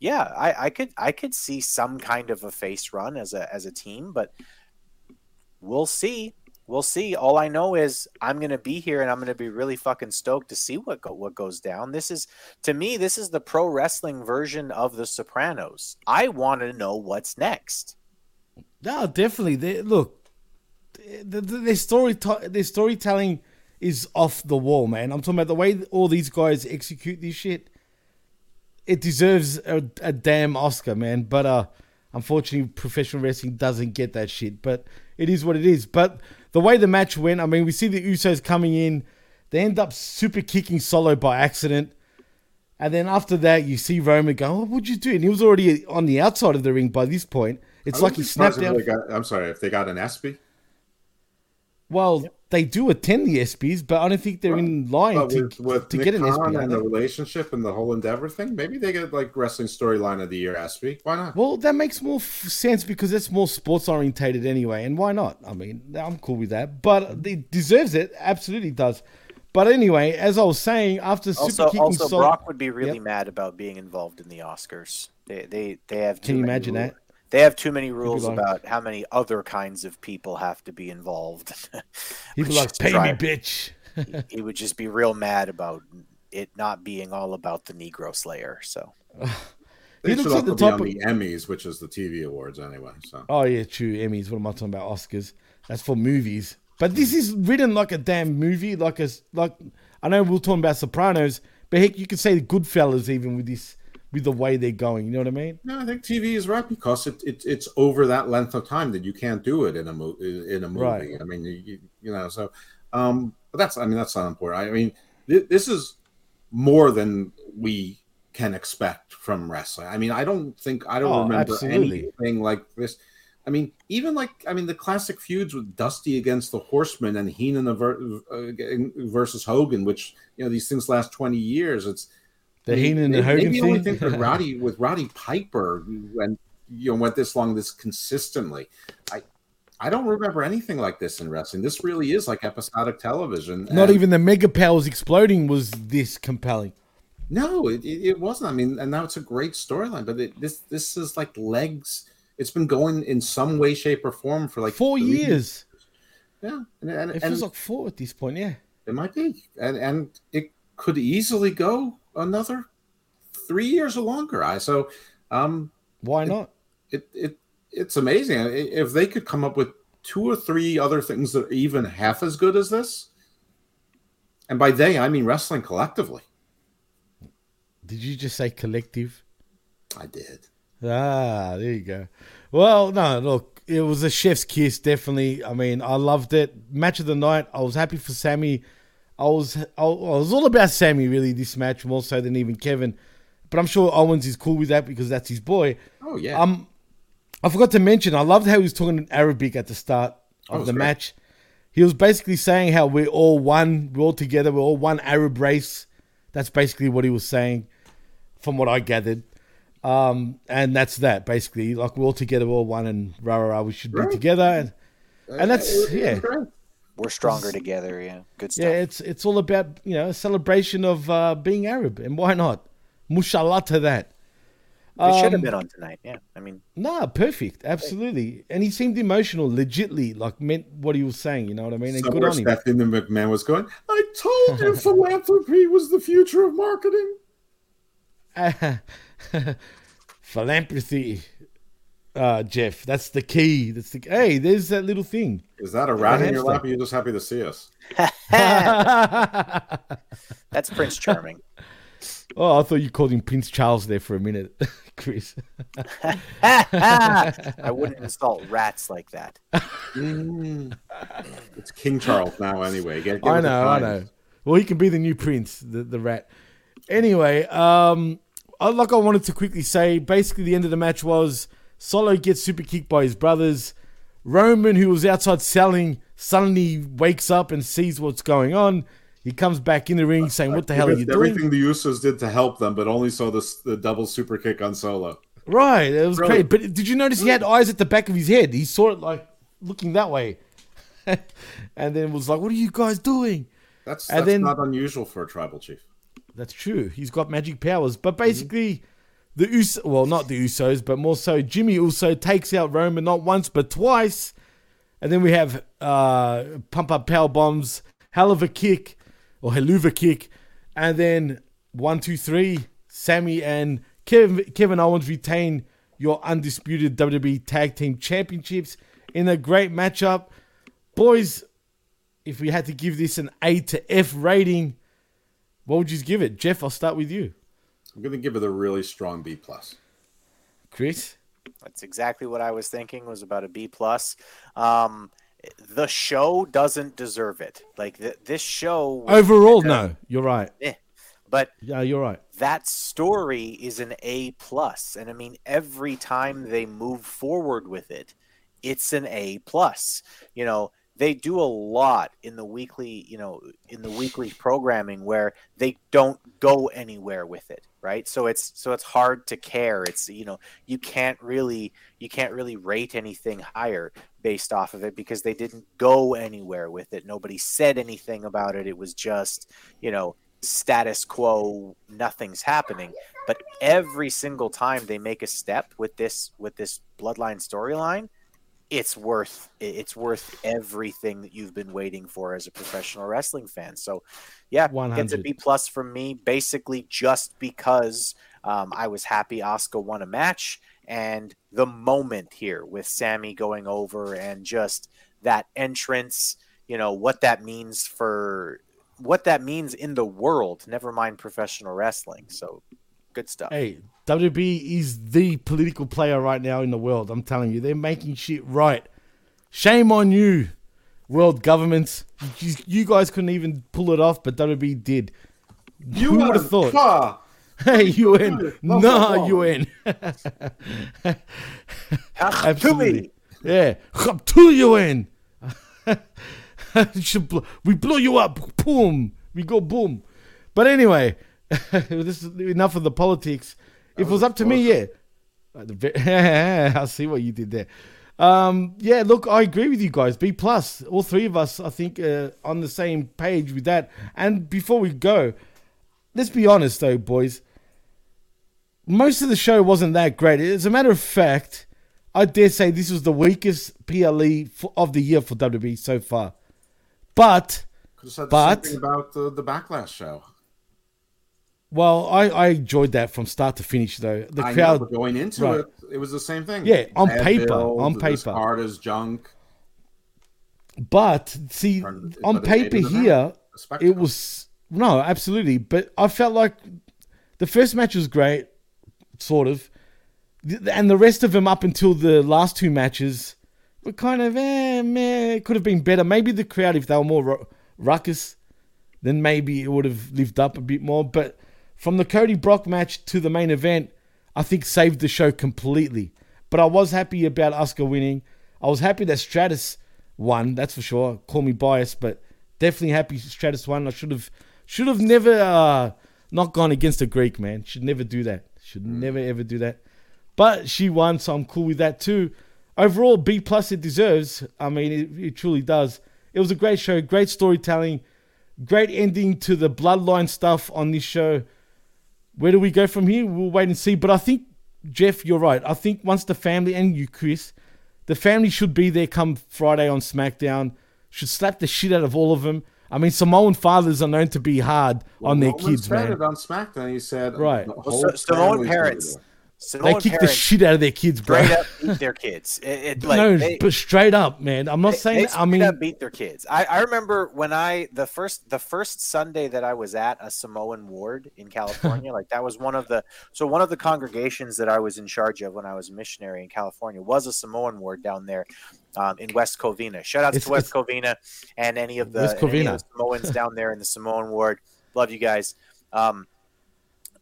yeah, I, I could I could see some kind of a face run as a as a team, but we'll see. We'll see. All I know is I'm gonna be here and I'm gonna be really fucking stoked to see what go, what goes down. This is to me, this is the pro wrestling version of The Sopranos. I want to know what's next. No, definitely. They, look, the, the, their story, their storytelling is off the wall, man. I'm talking about the way all these guys execute this shit. It deserves a, a damn Oscar, man. But uh, unfortunately, professional wrestling doesn't get that shit. But it is what it is. But the way the match went, I mean, we see the Usos coming in. They end up super kicking Solo by accident. And then after that, you see Roman go, oh, what'd you do? And he was already on the outside of the ring by this point. It's like he wouldn't be snapped out. got- I'm sorry if they got an ESPY. Well, they do attend the ESPYs, but I don't think they're in line But to, with, with to Nick get an Khan ESPY. and the relationship and the whole endeavor thing, maybe they get like wrestling storyline of the year ESPY. Why not? Well, that makes more f- sense because it's more sports orientated anyway, and why not? I mean, I'm cool with that, but mm-hmm. it deserves it, absolutely does. But anyway, as I was saying, after super Also, kicking also Sol- Brock would be really Yep. mad about being involved in the Oscars. They they they have. Can you imagine rule- that? They have too many rules like- about how many other kinds of people have to be involved. He'd be like, is "Pay me, bitch." he, he would just be real mad about it not being all about the Negro Slayer. So They He should looks like also the be type on of- the Emmys, which is the TV awards anyway. So Oh yeah, true. Emmys. What am I talking about? Oscars. That's for movies. But this is written like a damn movie. Like a like. I know we we're talking about Sopranos, but heck, you could say Goodfellas even with this with the way they're going. You know what I mean? No, I think TV is right because it, it it's over that length of time that you can't do it in a mo- in a movie. Right. I mean, you, you know, so um, but that's I mean that's not important. I mean, th- this is more than we can expect from wrestling. I mean, I don't think I don't Oh, remember absolutely. anything like this. I mean, even like I mean, the classic feuds with Dusty against the Horsemen and Heenan uh, versus Hogan, which you know these things last twenty years. It's The I mean, Heenan and Hogan the only thing? thing with Roddy with Roddy Piper when you know went this long this consistently. I I don't remember anything like this in wrestling. This really is like episodic television. Not and- even the mega powers exploding was this compelling. no, it, it, wasn't. I mean, and now it's a great storyline, but it, this this is like legs. It's been going in some way, shape, or form for like Four three- years. Yeah, and, and, It and feels like four at this point. Yeah. it might be, and and it could easily go another three years or longer. I so, um, Why not? it it it's amazing if they could come up with two or three other things that are even half as good as this. And by they, I mean wrestling collectively. Did you just say collective? I did. Ah, there you go. Well, no, look, it was a chef's kiss, definitely. I mean, I loved it. Match of the night. I was happy for Sami. I was, I was all about Sami really this match more so than even Kevin. But I'm sure Owens is cool with that because that's his boy. Oh yeah. Um, I forgot to mention, I loved how he was talking in Arabic at the start of the great. match. He was basically saying how we're all one, we're all together, we're all one Arab race. That's basically what he was saying, from what I gathered. Um, and that's that basically. Like we're all together, we're all one, and rah rah rah. We should be together, and and that's yeah, great. We're stronger together. Yeah, good stuff. yeah. It's it's all about you know a celebration of uh, being Arab, and why not? Mushallah to that. It should have Um, been on tonight. Yeah, I mean, Nah, perfect, absolutely. And he seemed emotional, legitly, like meant what he was saying. You know what I mean? And good Somewhere on him. Stephanie McMahon was going. I told you philanthropy was the future of marketing. Philanthropy, uh, Jeff. That's the key. That's the hey. There's that little thing. Is that a rat in your lap? Or you're just happy to see us. that's Prince Charming. Oh, I thought you called him Prince Charles there for a minute, Chris. I wouldn't insult rats like that. It's King Charles now, anyway. Get, get I know, I know. Well, he can be the new prince, the, the rat. Anyway, um, like I wanted to quickly say, basically the end of the match was Solo gets super kicked by his brothers. Roman, who was outside selling, suddenly wakes up and sees what's going on. He comes back in the ring saying, "What the hell are you doing?" Everything the Usos did to help them, but only saw this the double super kick on Solo. Right, it was Brilliant. great. But did you notice he had eyes at the back of his head? He saw it like looking that way, and then was like, "What are you guys doing?" That's, And that's then- not unusual for a tribal chief. That's true. He's got magic powers. But basically, the Uso, well, not the Usos, but more so, Jimmy Uso takes out Roman not once but twice. And then we have uh, pump up power bombs, hell of a kick or helluva kick, and then one, two, three. Sami and Kevin, Kevin Owens retain your undisputed WWE Tag Team Championships in a great matchup. Boys, if we had to give this an A to F rating, what would you give it? Jeff, I'll start with you. I'm going to give it a really strong B plus. Chris? That's exactly what I was thinking. Was about a B plus. Um, the show doesn't deserve it. Like th- this show Overall, kinda- no. You're right. eh. But Yeah, you're right. that story is an A plus, and I mean every time they move forward with it, it's an A plus. You know, they do a lot in the weekly, you know, in the weekly programming where they don't go anywhere with it, right? So it's so it's hard to care. It's you know, you can't really you can't really rate anything higher based off of it because they didn't go anywhere with it. Nobody said anything about it. It was just, you know, status quo nothing's happening but every single time they make a step with this with this bloodline storyline it's worth it's worth everything that you've been waiting for as a professional wrestling fan. So yeah gets a B plus from me basically just because um, i was happy Asuka won a match and the moment here with Sami going over and just that entrance you know what that means for what that means in the world never mind professional wrestling. So Good stuff. Hey, WB is the political player right now in the world. I'm telling you, they're making shit right. Shame on you, world governments. You, you guys couldn't even pull it off, but WB did. Who would have thought? Ah, Hey, UN. No, Nah, no. UN. Absolutely. Absolutely. Yeah. Up to UN. We blow you up. Boom. We go boom. But anyway, this is enough of the politics. If it was up to me, yeah. Uh, I see what you did there. Um, yeah, look, I agree with you guys. B plus, all three of us, I think, uh, on the same page with that. And before we go, let's be honest, though, boys. Most of the show wasn't that great. As a matter of fact, I dare say this was the weakest PLE for, of the year for WWE so far. But, Could have said the but, same thing about the, the backlash show. Well, I, I enjoyed that from start to finish, though. The I crowd but going into right. it, it was the same thing. Yeah, on Bad paper, on paper. hard as junk. But see, on but paper here, it was no, absolutely. But I felt like the first match was great, sort of, and the rest of them up until the last two matches were kind of eh, meh. It could have been better. Maybe the crowd, if they were more ruckus, then maybe it would have lived up a bit more. But from the Cody Brock match to the main event, I think saved the show completely. But I was happy about Asuka winning. I was happy that Stratus won. That's for sure. Call me biased, but definitely happy Stratus won. I should have should have never uh, not gone against a Greek man. Should never do that. Should never ever do that. But she won, so I'm cool with that too. Overall, B plus it deserves. I mean, it, it truly does. It was a great show, great storytelling, great ending to the bloodline stuff on this show. Where do we go from here? We'll wait and see. But I think, Jeff, you're right. I think once the family and you, Chris, the family should be there come Friday on SmackDown. Should slap the shit out of all of them. I mean, Samoan fathers are known to be hard on their Roman kids, man. on SmackDown. He said, Right. the Well, Samoan parents, gonna be They kick the shit out of their kids, bro. straight up beat their kids. It, it, like, no, they, but straight up, man. I'm not they- saying. they I mean, up beat their kids. I, I remember when I the first the first Sunday that I was at a Samoan ward in California. like that was one of the so one of the congregations that I was in charge of when I was a missionary in California was a Samoan ward down there um, in West Covina. Shout out to West Covina and any of the, any of the Samoans down there in the Samoan ward. Love you guys. Um,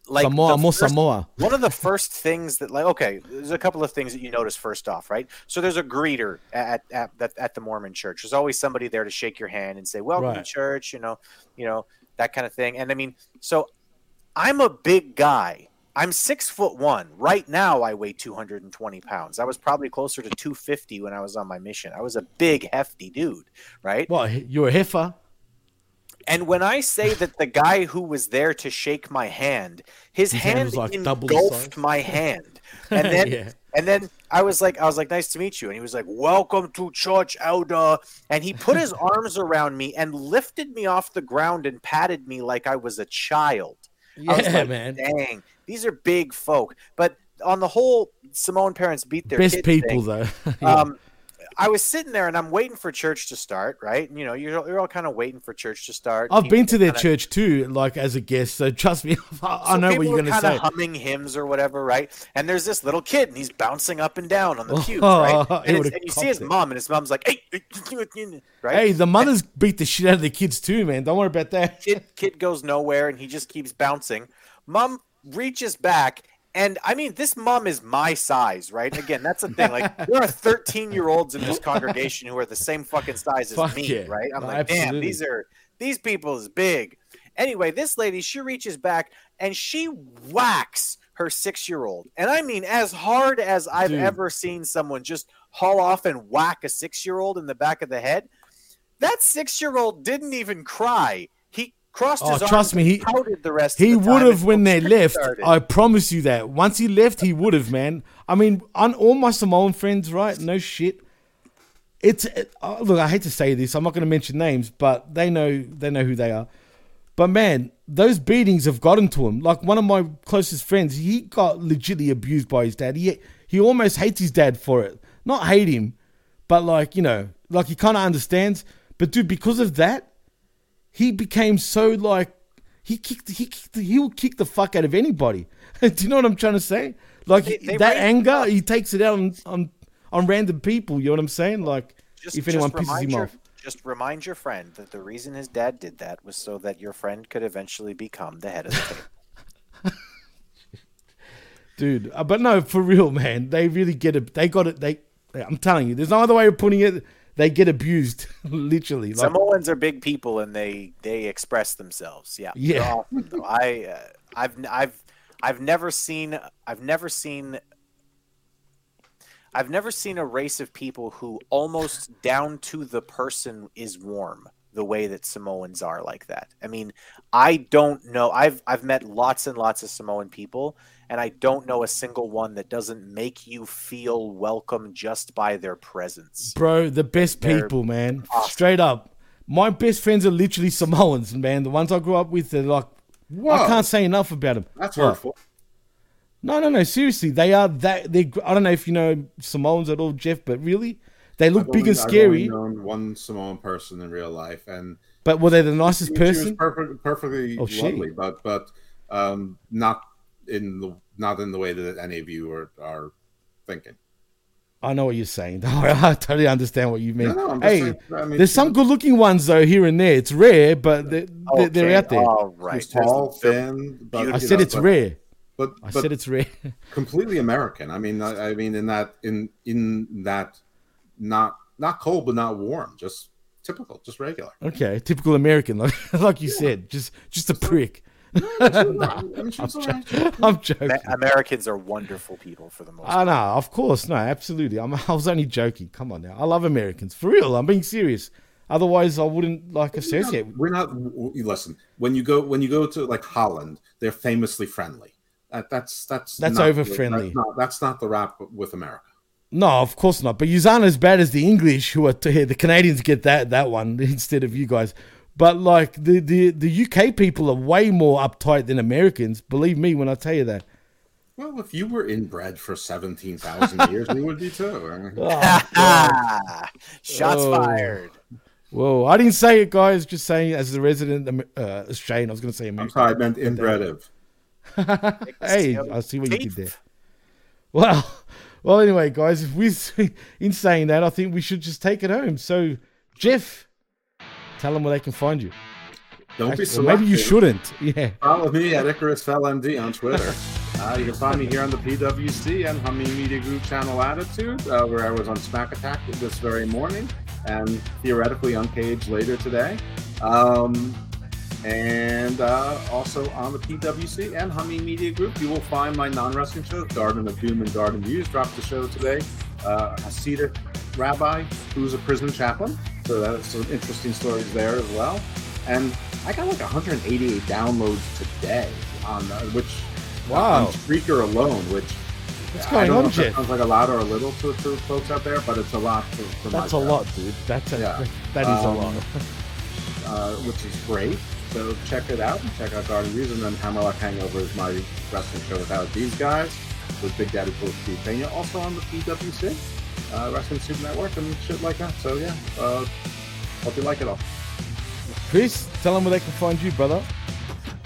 like Samoa, first- Samoa. one of the first things that like okay there's a couple of things that you notice first off right? So there's a greeter at at, at, at the mormon church. There's always somebody there to shake your hand and say welcome Right. to church you know you know that kind of thing. And i mean so i'm a big guy. I'm six foot one. Right now i weigh 220 pounds. I was probably closer to 250 when i was on my mission. I was a big hefty dude right? Well, You're a heifer. And when I say that the guy who was there to shake my hand, his, His hand hand, like engulfed my hand, and then Yeah. and then I was like, I was like, nice to meet you, and he was like, welcome to church, Elder, and he put his arms around me and lifted me off the ground and patted me like I was a child. Yeah, like, man. Dang, these are big folk. But on the whole, Samoan parents beat their Best people, thing, though. Yeah. um, I was sitting there and I'm waiting for church to start, right? You know, you're, you're all kind of waiting for church to start. I've been to their kinda- church too, like as a guest. So trust me, I, I so know what you're going to say. humming hymns or whatever, right? And there's this little kid and he's bouncing up and down on the oh, pews, Oh, right? And, and you see his it. mom, and his mom's like, "Hey, right?" Hey, the mothers beat the shit out of the kids too, man. Don't worry about that. kid kid goes nowhere and he just keeps bouncing. Mom reaches back and I mean this mom is my size, right? Again, that's the thing. Like there are 13 year olds in this congregation who are the same fucking size as Fuck me, yeah. right? I'm No, like, damn, these are these people is big. Anyway, this lady, she reaches back and she whacks her six year old. And I mean as hard as I've Dude. ever seen someone just haul off and whack a six year old in the back of the head. That six year old didn't even cry. Crossed Oh, his arms trust me, he- pouted the rest He would have when they left. started. I promise you that. Once he left, he would have, man. I mean, on all my Samoan friends, right? No shit. It's it, uh, look. I hate to say this. I'm not going to mention names, but they know they know who they are. But man, those beatings have gotten to him. Like one of my closest friends, he got legitly abused by his dad. He he almost hates his dad for it. Not hate him, but like you know, like he kind of understands. But dude, because of that, he became so like he kicked he kicked he'll kick the fuck out of anybody. Do you know what I'm trying to say? Like They- they that anger, he takes it out on, on on random people. You know what I'm saying? Like Just, if anyone pisses him your, off. Just remind your friend that the reason his dad did that was so that your friend could eventually become the head of the table. dude. Uh, but no, for real, man. They really get it. They got it. They. I'm telling you, there's no other way of putting it. They get abused, literally. Like, Samoans are big people and they they express themselves. Yeah. Yeah. Awesome. I uh, I've I've I've never seen I've never seen I've never seen a race of people who almost down to the person is warm the way that Samoans are like that. I mean, I don't know. I've I've met lots and lots of Samoan people and I don't know a single one that doesn't make you feel welcome just by their presence. bro, the best They're people, man. awesome. Straight up, my best friends are literally Samoans, man. The ones I grew up with, they're like, I can't say enough about them. That's hurtful. No, no, no. Seriously, they are that. They. I don't know if you know Samoans at all, Jeff, but really, they look I've big only- and I've scary. only known one Samoan person in real life, and But were they the nicest she, she was person? perfect, perfectly Oh, she. lovely, but but um, not in the not in the way that any of you are are thinking. I know what you're saying. I totally understand what you mean. No, no, hey, saying- I mean, there's some good-looking ones though here and there. It's rare, but they're, they're, they're out there. All right. She's tall, thin. But, I said know, it's but- rare. But, I but said it's rare. completely American. I mean, I, I mean, in that in in that not not cold but not warm, just typical, just regular. Okay, typical American, like, like you said, just just a prick. I I'm, mean, she's all jo- right. I'm joking. Americans are wonderful people for the most I know, of course, no, absolutely. I'm, I was only joking. Come on now, I love Americans for real. I'm being serious. Otherwise, I wouldn't like associate. We're not. w- w- Listen, when you go when you go to like Holland, they're famously friendly. That, that's that's That's over friendly. That's not, that's not the rap with America. No, of course not. But you aren't as bad as the English, who are t- the Canadians get that that one instead of you guys. But like the, the the UK people are way more uptight than Americans. Believe me when I tell you that. Well, if you were inbred for seventeen thousand years, we would be too. Ah, shots Oh. fired. Whoa, I didn't say it, guys. Just saying, as the resident Am- uh, Australian, I was going to say I'm sorry, I meant inbred. hey, I see what you did there. Well, well. Anyway, guys, if we in saying that, I think we should just take it home. So, Jeff, tell them where they can find you. Don't be Actually, maybe you shouldn't. Yeah. Follow me at Icarus FellMD on Twitter. Uh, you can find me here on the PWC and Humming Media Group channel Attitude, uh, where I was on Smack Attack this very morning and theoretically on Cage later today. Um, and uh, also on the PWC and Humming Media Group, you will find my non wrestling shows, Garden of Doom and Garden Views, dropped the show today. Uh, Hasidic rabbi who's a prison chaplain. So that's some interesting stories there as well. And I got like 188 downloads today on uh, which Wow. on Spreaker alone, which What's I going don't on, know if that sounds like a lot or a little to, to folks out there, but it's a lot for, for That's a lot, dude. That's a, Yeah. that is a Um, lot. uh, which is great. So check it out and check out Garden Views. And then Hammerlock Hangover is my wrestling show without these guys with Big Daddy Cool Steve Pena, also on the PWC, uh, Wrestling Super Network, and shit like that. So yeah, uh, hope you like it all. Chris, tell them where they can find you, brother.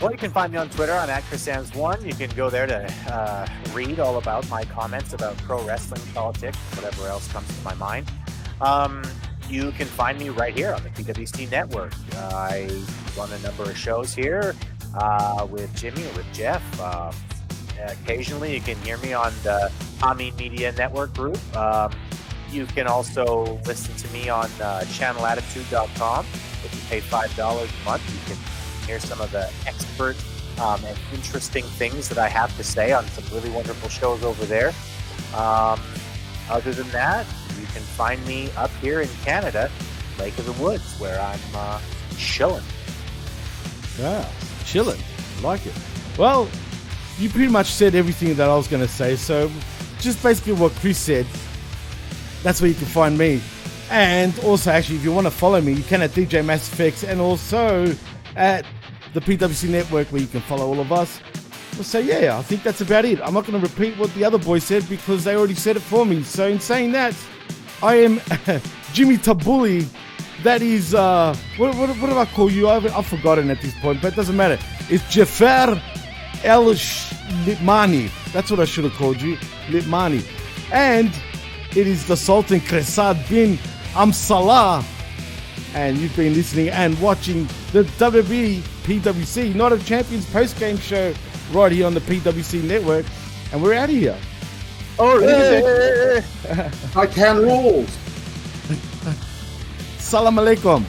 Well, you can find me on Twitter. I'm at ChrisAms1. You can go there to uh, read all about my comments about pro wrestling, politics, whatever else comes to my mind. Um, you can find me right here on the PWC network. Uh, I run a number of shows here uh, with Jimmy or with Jeff. Occasionally, you can hear me on the Amin Media Network group. Um, you can also listen to me on uh, channelattitude.com. If you pay $5 a month, you can hear some of the expert um, and interesting things that I have to say on some really wonderful shows over there. Um, other than that, you can find me up here in Canada, Lake of the Woods, where I'm uh, chilling. Yeah, chilling. Like it. Well, you pretty much said everything that I was going to say. So, just basically what Chris said. That's where you can find me. And also, actually, if you want to follow me, you can at DJ Mass Effects and also at the PWC Network where you can follow all of us. So, yeah, I think that's about it. I'm not going to repeat what the other boys said because they already said it for me. So, in saying that, I am Jimmy Tabbouleh. That is, uh, what, what, what do I call you? I've, I've forgotten at this point, but it doesn't matter. It's Jafar El Lippmani. That's what I should have called you, Lippmani. And it is the Sultan Kresad bin Amsalah. And you've been listening and watching the WWE PWC, Night of Champions post game show, right here on the PWC network. And we're out of here. Oh, I can rules. Salam alaikum.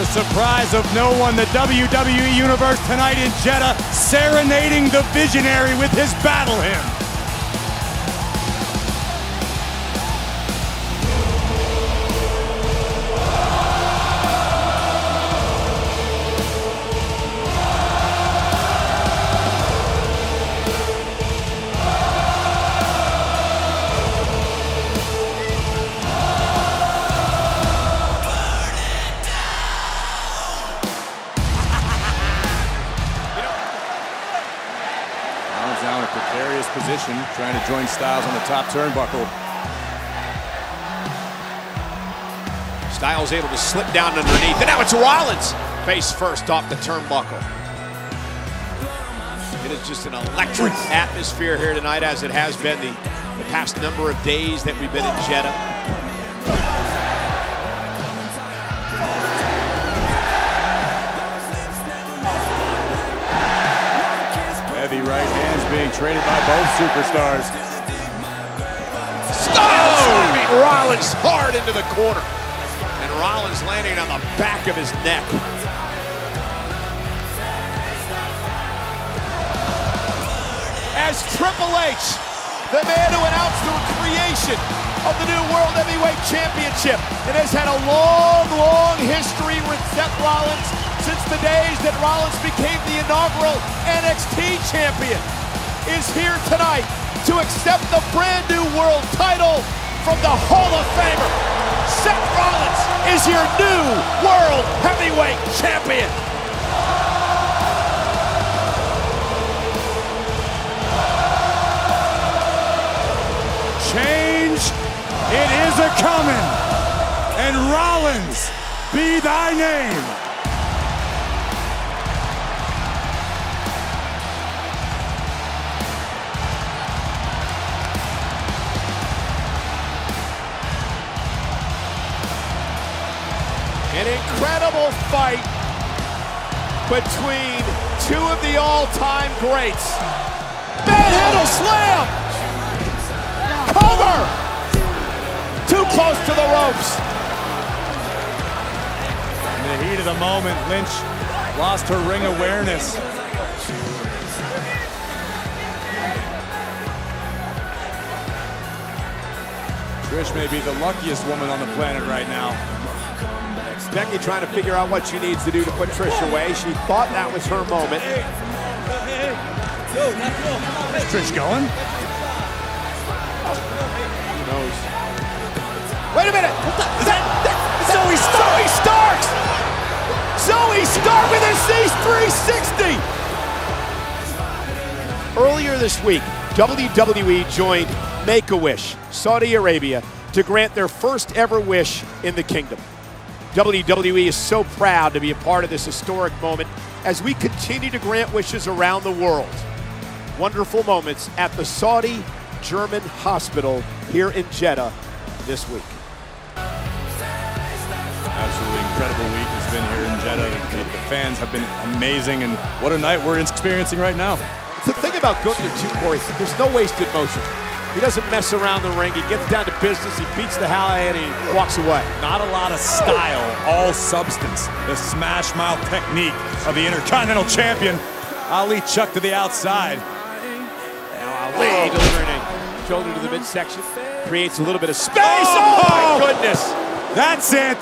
the surprise of no one, the WWE Universe tonight in Jeddah serenading the visionary with his battle hymn. Join Styles on the top turnbuckle. Styles able to slip down underneath. And now it's Rollins face first off the turnbuckle. It is just an electric atmosphere here tonight, as it has been the, the past number of days that we've been in Jeddah. Being traded by both superstars. Styles slamming oh! Rollins hard into the corner. And Rollins landing on the back of his neck. As Triple H, the man who announced the creation of the new World Heavyweight Championship and has had a long, long history with Seth Rollins since the days that Rollins became the inaugural NXT champion, is here tonight to accept the brand new world title from the Hall of Famer. Seth Rollins is your new World Heavyweight Champion. Change, it is a coming. And Rollins, be thy name. Fight between two of the all-time greats. Manhandle slam! Cover! Too close to the ropes. In the heat of the moment, Lynch lost her ring awareness. Trish may be the luckiest woman on the planet right now. Becky trying to figure out what she needs to do to put Trish away. She thought that was her moment. Is Trish going? Who knows? Wait a minute! Is that, that Zoey Stark? Zoey Stark! Zoey Stark with a Z360! Earlier this week, WWE joined Make-A-Wish, Saudi Arabia, to grant their first ever wish in the kingdom. WWE is so proud to be a part of this historic moment as we continue to grant wishes around the world. Wonderful moments at the Saudi German Hospital here in Jeddah this week. Absolutely incredible week has been here in Jeddah. The, fans have been amazing, and what a night we're experiencing right now. The thing about Gunther, too, Corey, there's no wasted motion. He doesn't mess around the ring. He gets down to business. He beats the hell out and he walks away. Not a lot of style, all substance. The smash mouth technique of the Intercontinental Champion. Ali chucked to the outside. Now Ali delivering a shoulder to the midsection. Creates a little bit of space. Oh, oh my goodness. That's it.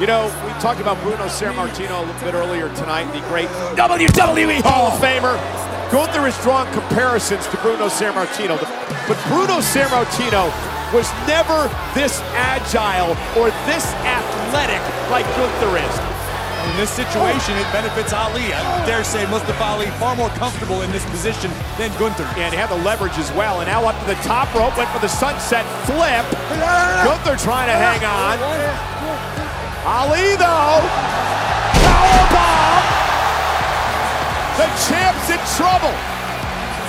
You know, we talked about Bruno Sammartino a little bit earlier tonight, the great WWE Hall of Famer. Gunther has drawn comparisons to Bruno Sammartino, but Bruno Sammartino was never this agile or this athletic like Gunther is. In this situation, it benefits Ali. I dare say Mustafa Ali far more comfortable in this position than Gunther. And he had the leverage as well. And now up to the top rope, went for the sunset flip. Gunther trying to hang on. Ali though, The champ's in trouble.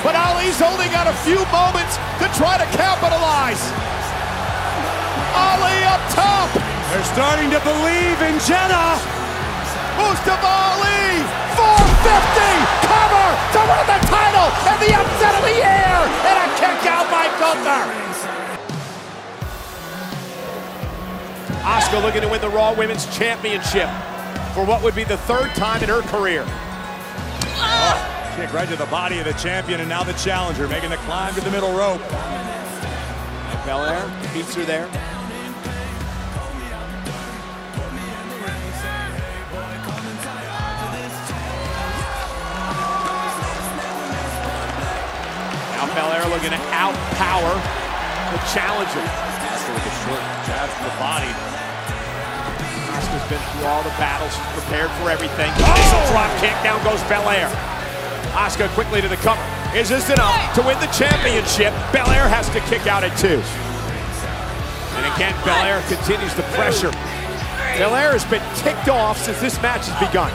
But Ali's only got a few moments to try to capitalize. Ali up top. They're starting to believe in Jeddah. Mustafa Ali, 450, cover to win the title and the upset of the year, and a kick out by Gunther. Asuka looking to win the Raw Women's Championship for what would be the third time in her career. Oh, kick right to the body of the champion, and now the challenger making the climb to the middle rope. Belair beats her there. Now Belair looking to outpower the challenger. With a short jab to the body. Been through all the battles, she's prepared for everything. Oh! drop kick, down goes Belair. Asuka quickly to the cover. Is this enough to win the championship? Belair has to kick out at two. And again, Belair continues the pressure. Belair has been ticked off since this match has begun.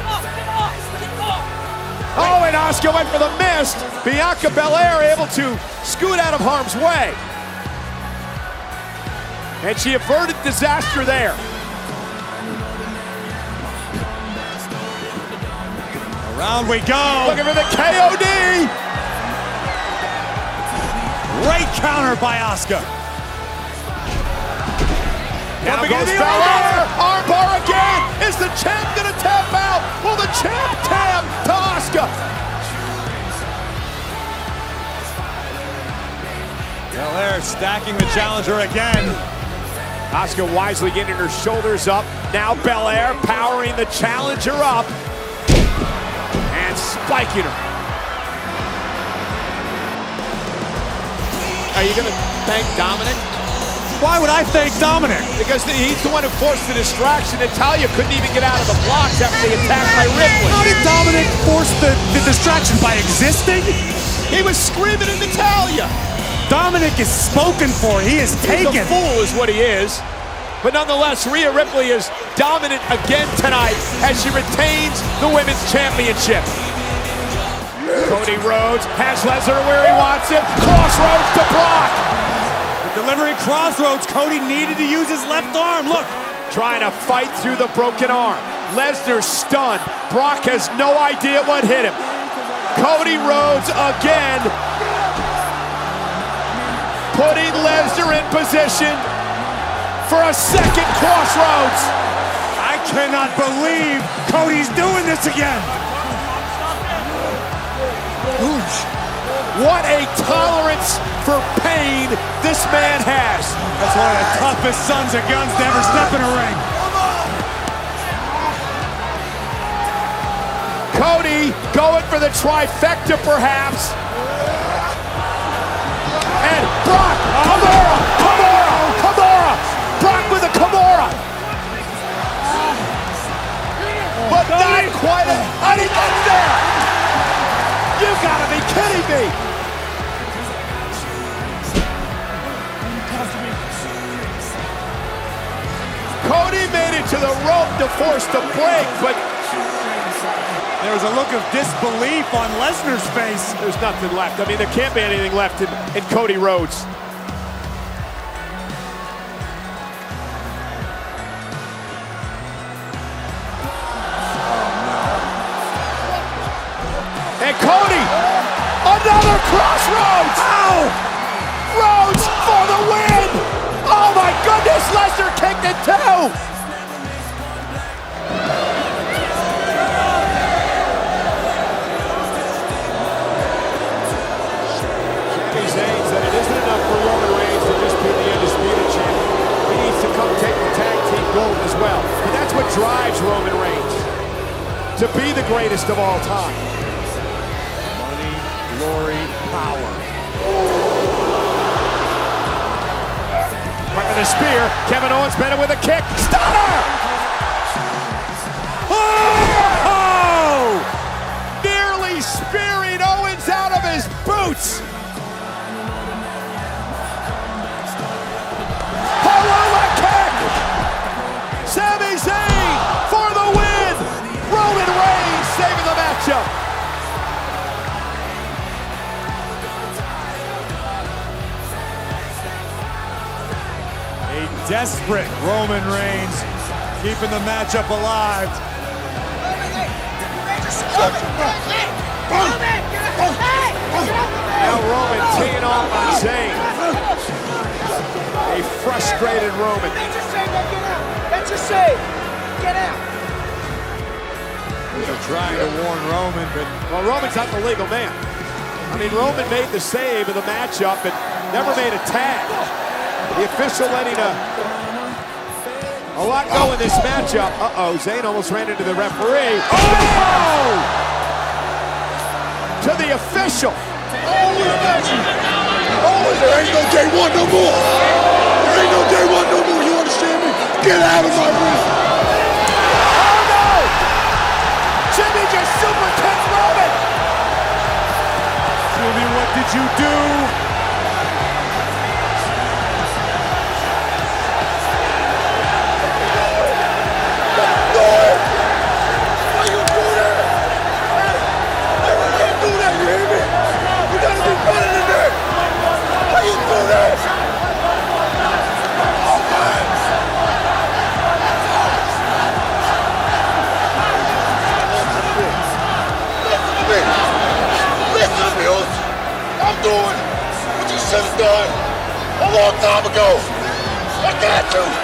Oh, and Asuka went for the mist. Bianca Belair able to scoot out of harm's way. And she averted disaster there. Around we go. Looking for the KOD. Great counter by Asuka. Now goes Belair. Armbar again. Is the champ going to tap out? Will the champ tap to Asuka? Belair stacking the challenger again. Asuka wisely getting her shoulders up. Now Belair powering the challenger up and spiking. Are you going to thank Dominic? Why would I thank Dominic? Because he's the one who forced the distraction. Natalya couldn't even get out of the blocks after the attack by Ripley. How did Dominic force the, the distraction by existing? He was screaming at Natalya. Dominic is spoken for. He is He's taken. a fool is what he is. But nonetheless, Rhea Ripley is dominant again tonight as she retains the women's championship. Cody Rhodes has Lesnar where he wants him. Cross Rhodes to Brock. Delivering Cross Rhodes, Cody needed to use his left arm. Look, Trying to fight through the broken arm. Lesnar stunned. Brock has no idea what hit him. Cody Rhodes again. Putting Lesnar in position for a second Cross Rhodes. I cannot believe Cody's doing this again. What a tolerance for pain this man has. That's one of the toughest sons of guns to ever step in a ring. Cody going for the trifecta perhaps. And Brock, Kimura, Kimura, Kimura. Brock with a Kimura. But not quite a, and he gets there. You gotta be kidding me. Cody made it to the rope to force the break, but There was a look of disbelief on Lesnar's face. There's nothing left. I mean, there can't be anything left in, in Cody Rhodes. Crossroads. Rhodes for the win. Oh my goodness, Lesnar kicked it too. Said it isn't enough for Roman Reigns to just be the undisputed champion. He needs to come take the tag team gold as well. And that's what drives Roman Reigns to be the greatest of all time. Money, glory, With a spear. Kevin Owens better with a kick. Stunner! Desperate Roman Reigns keeping the matchup alive. Now Roman teeing off on Zayn. A frustrated Roman. Get your save. Get out. They're trying to warn Roman, but Well, Roman's not the legal man. I mean, Roman made the save of the matchup and never made a tag. The official letting a, a lot go in this matchup. Uh-oh, Zayn almost ran into the referee. Oh! To the official. Oh, imagine. Oh, there ain't no day one no more. There ain't no day one no more. You understand me? Get out of my room. Oh, no. Jimmy just super kicks Roman. Jimmy, what did you do? since uh, a long time ago. I got you.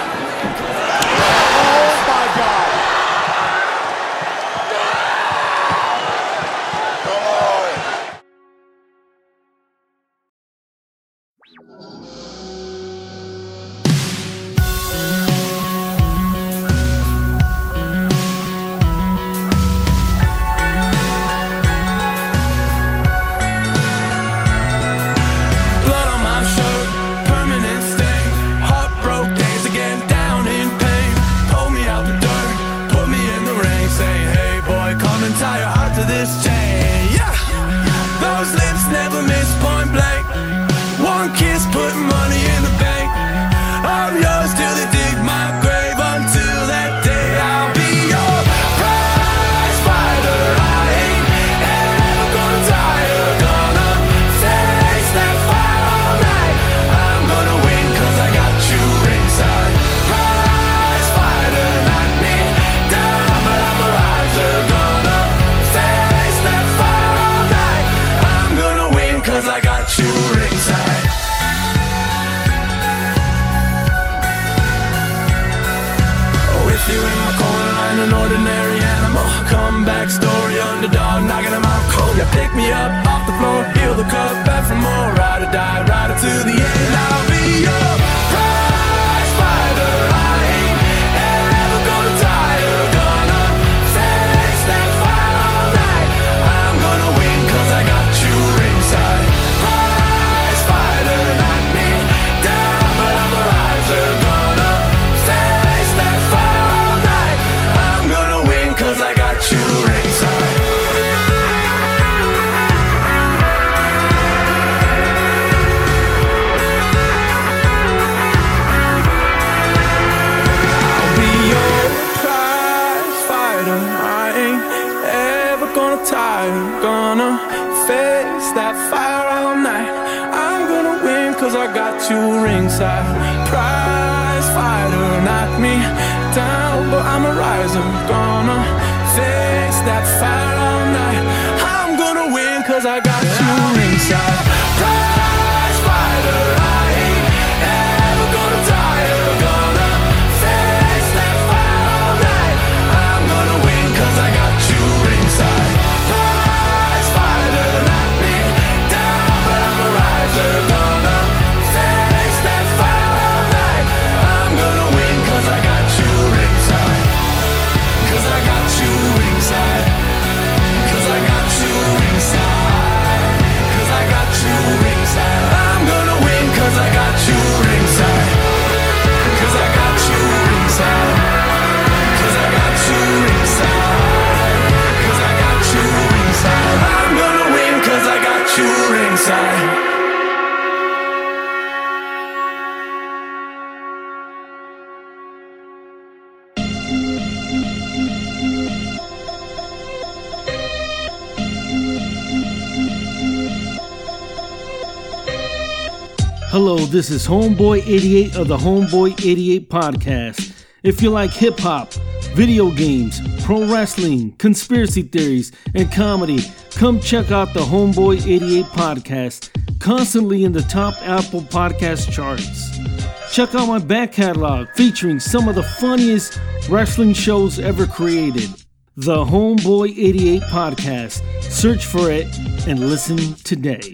This is Homeboy 88 of the Homeboy 88 podcast. If you like hip hop, video games, pro wrestling, conspiracy theories, and comedy, come check out the Homeboy 88 podcast, constantly in the top Apple podcast charts. Check out my back catalog featuring some of the funniest wrestling shows ever created. The Homeboy 88 podcast. Search for it and listen today.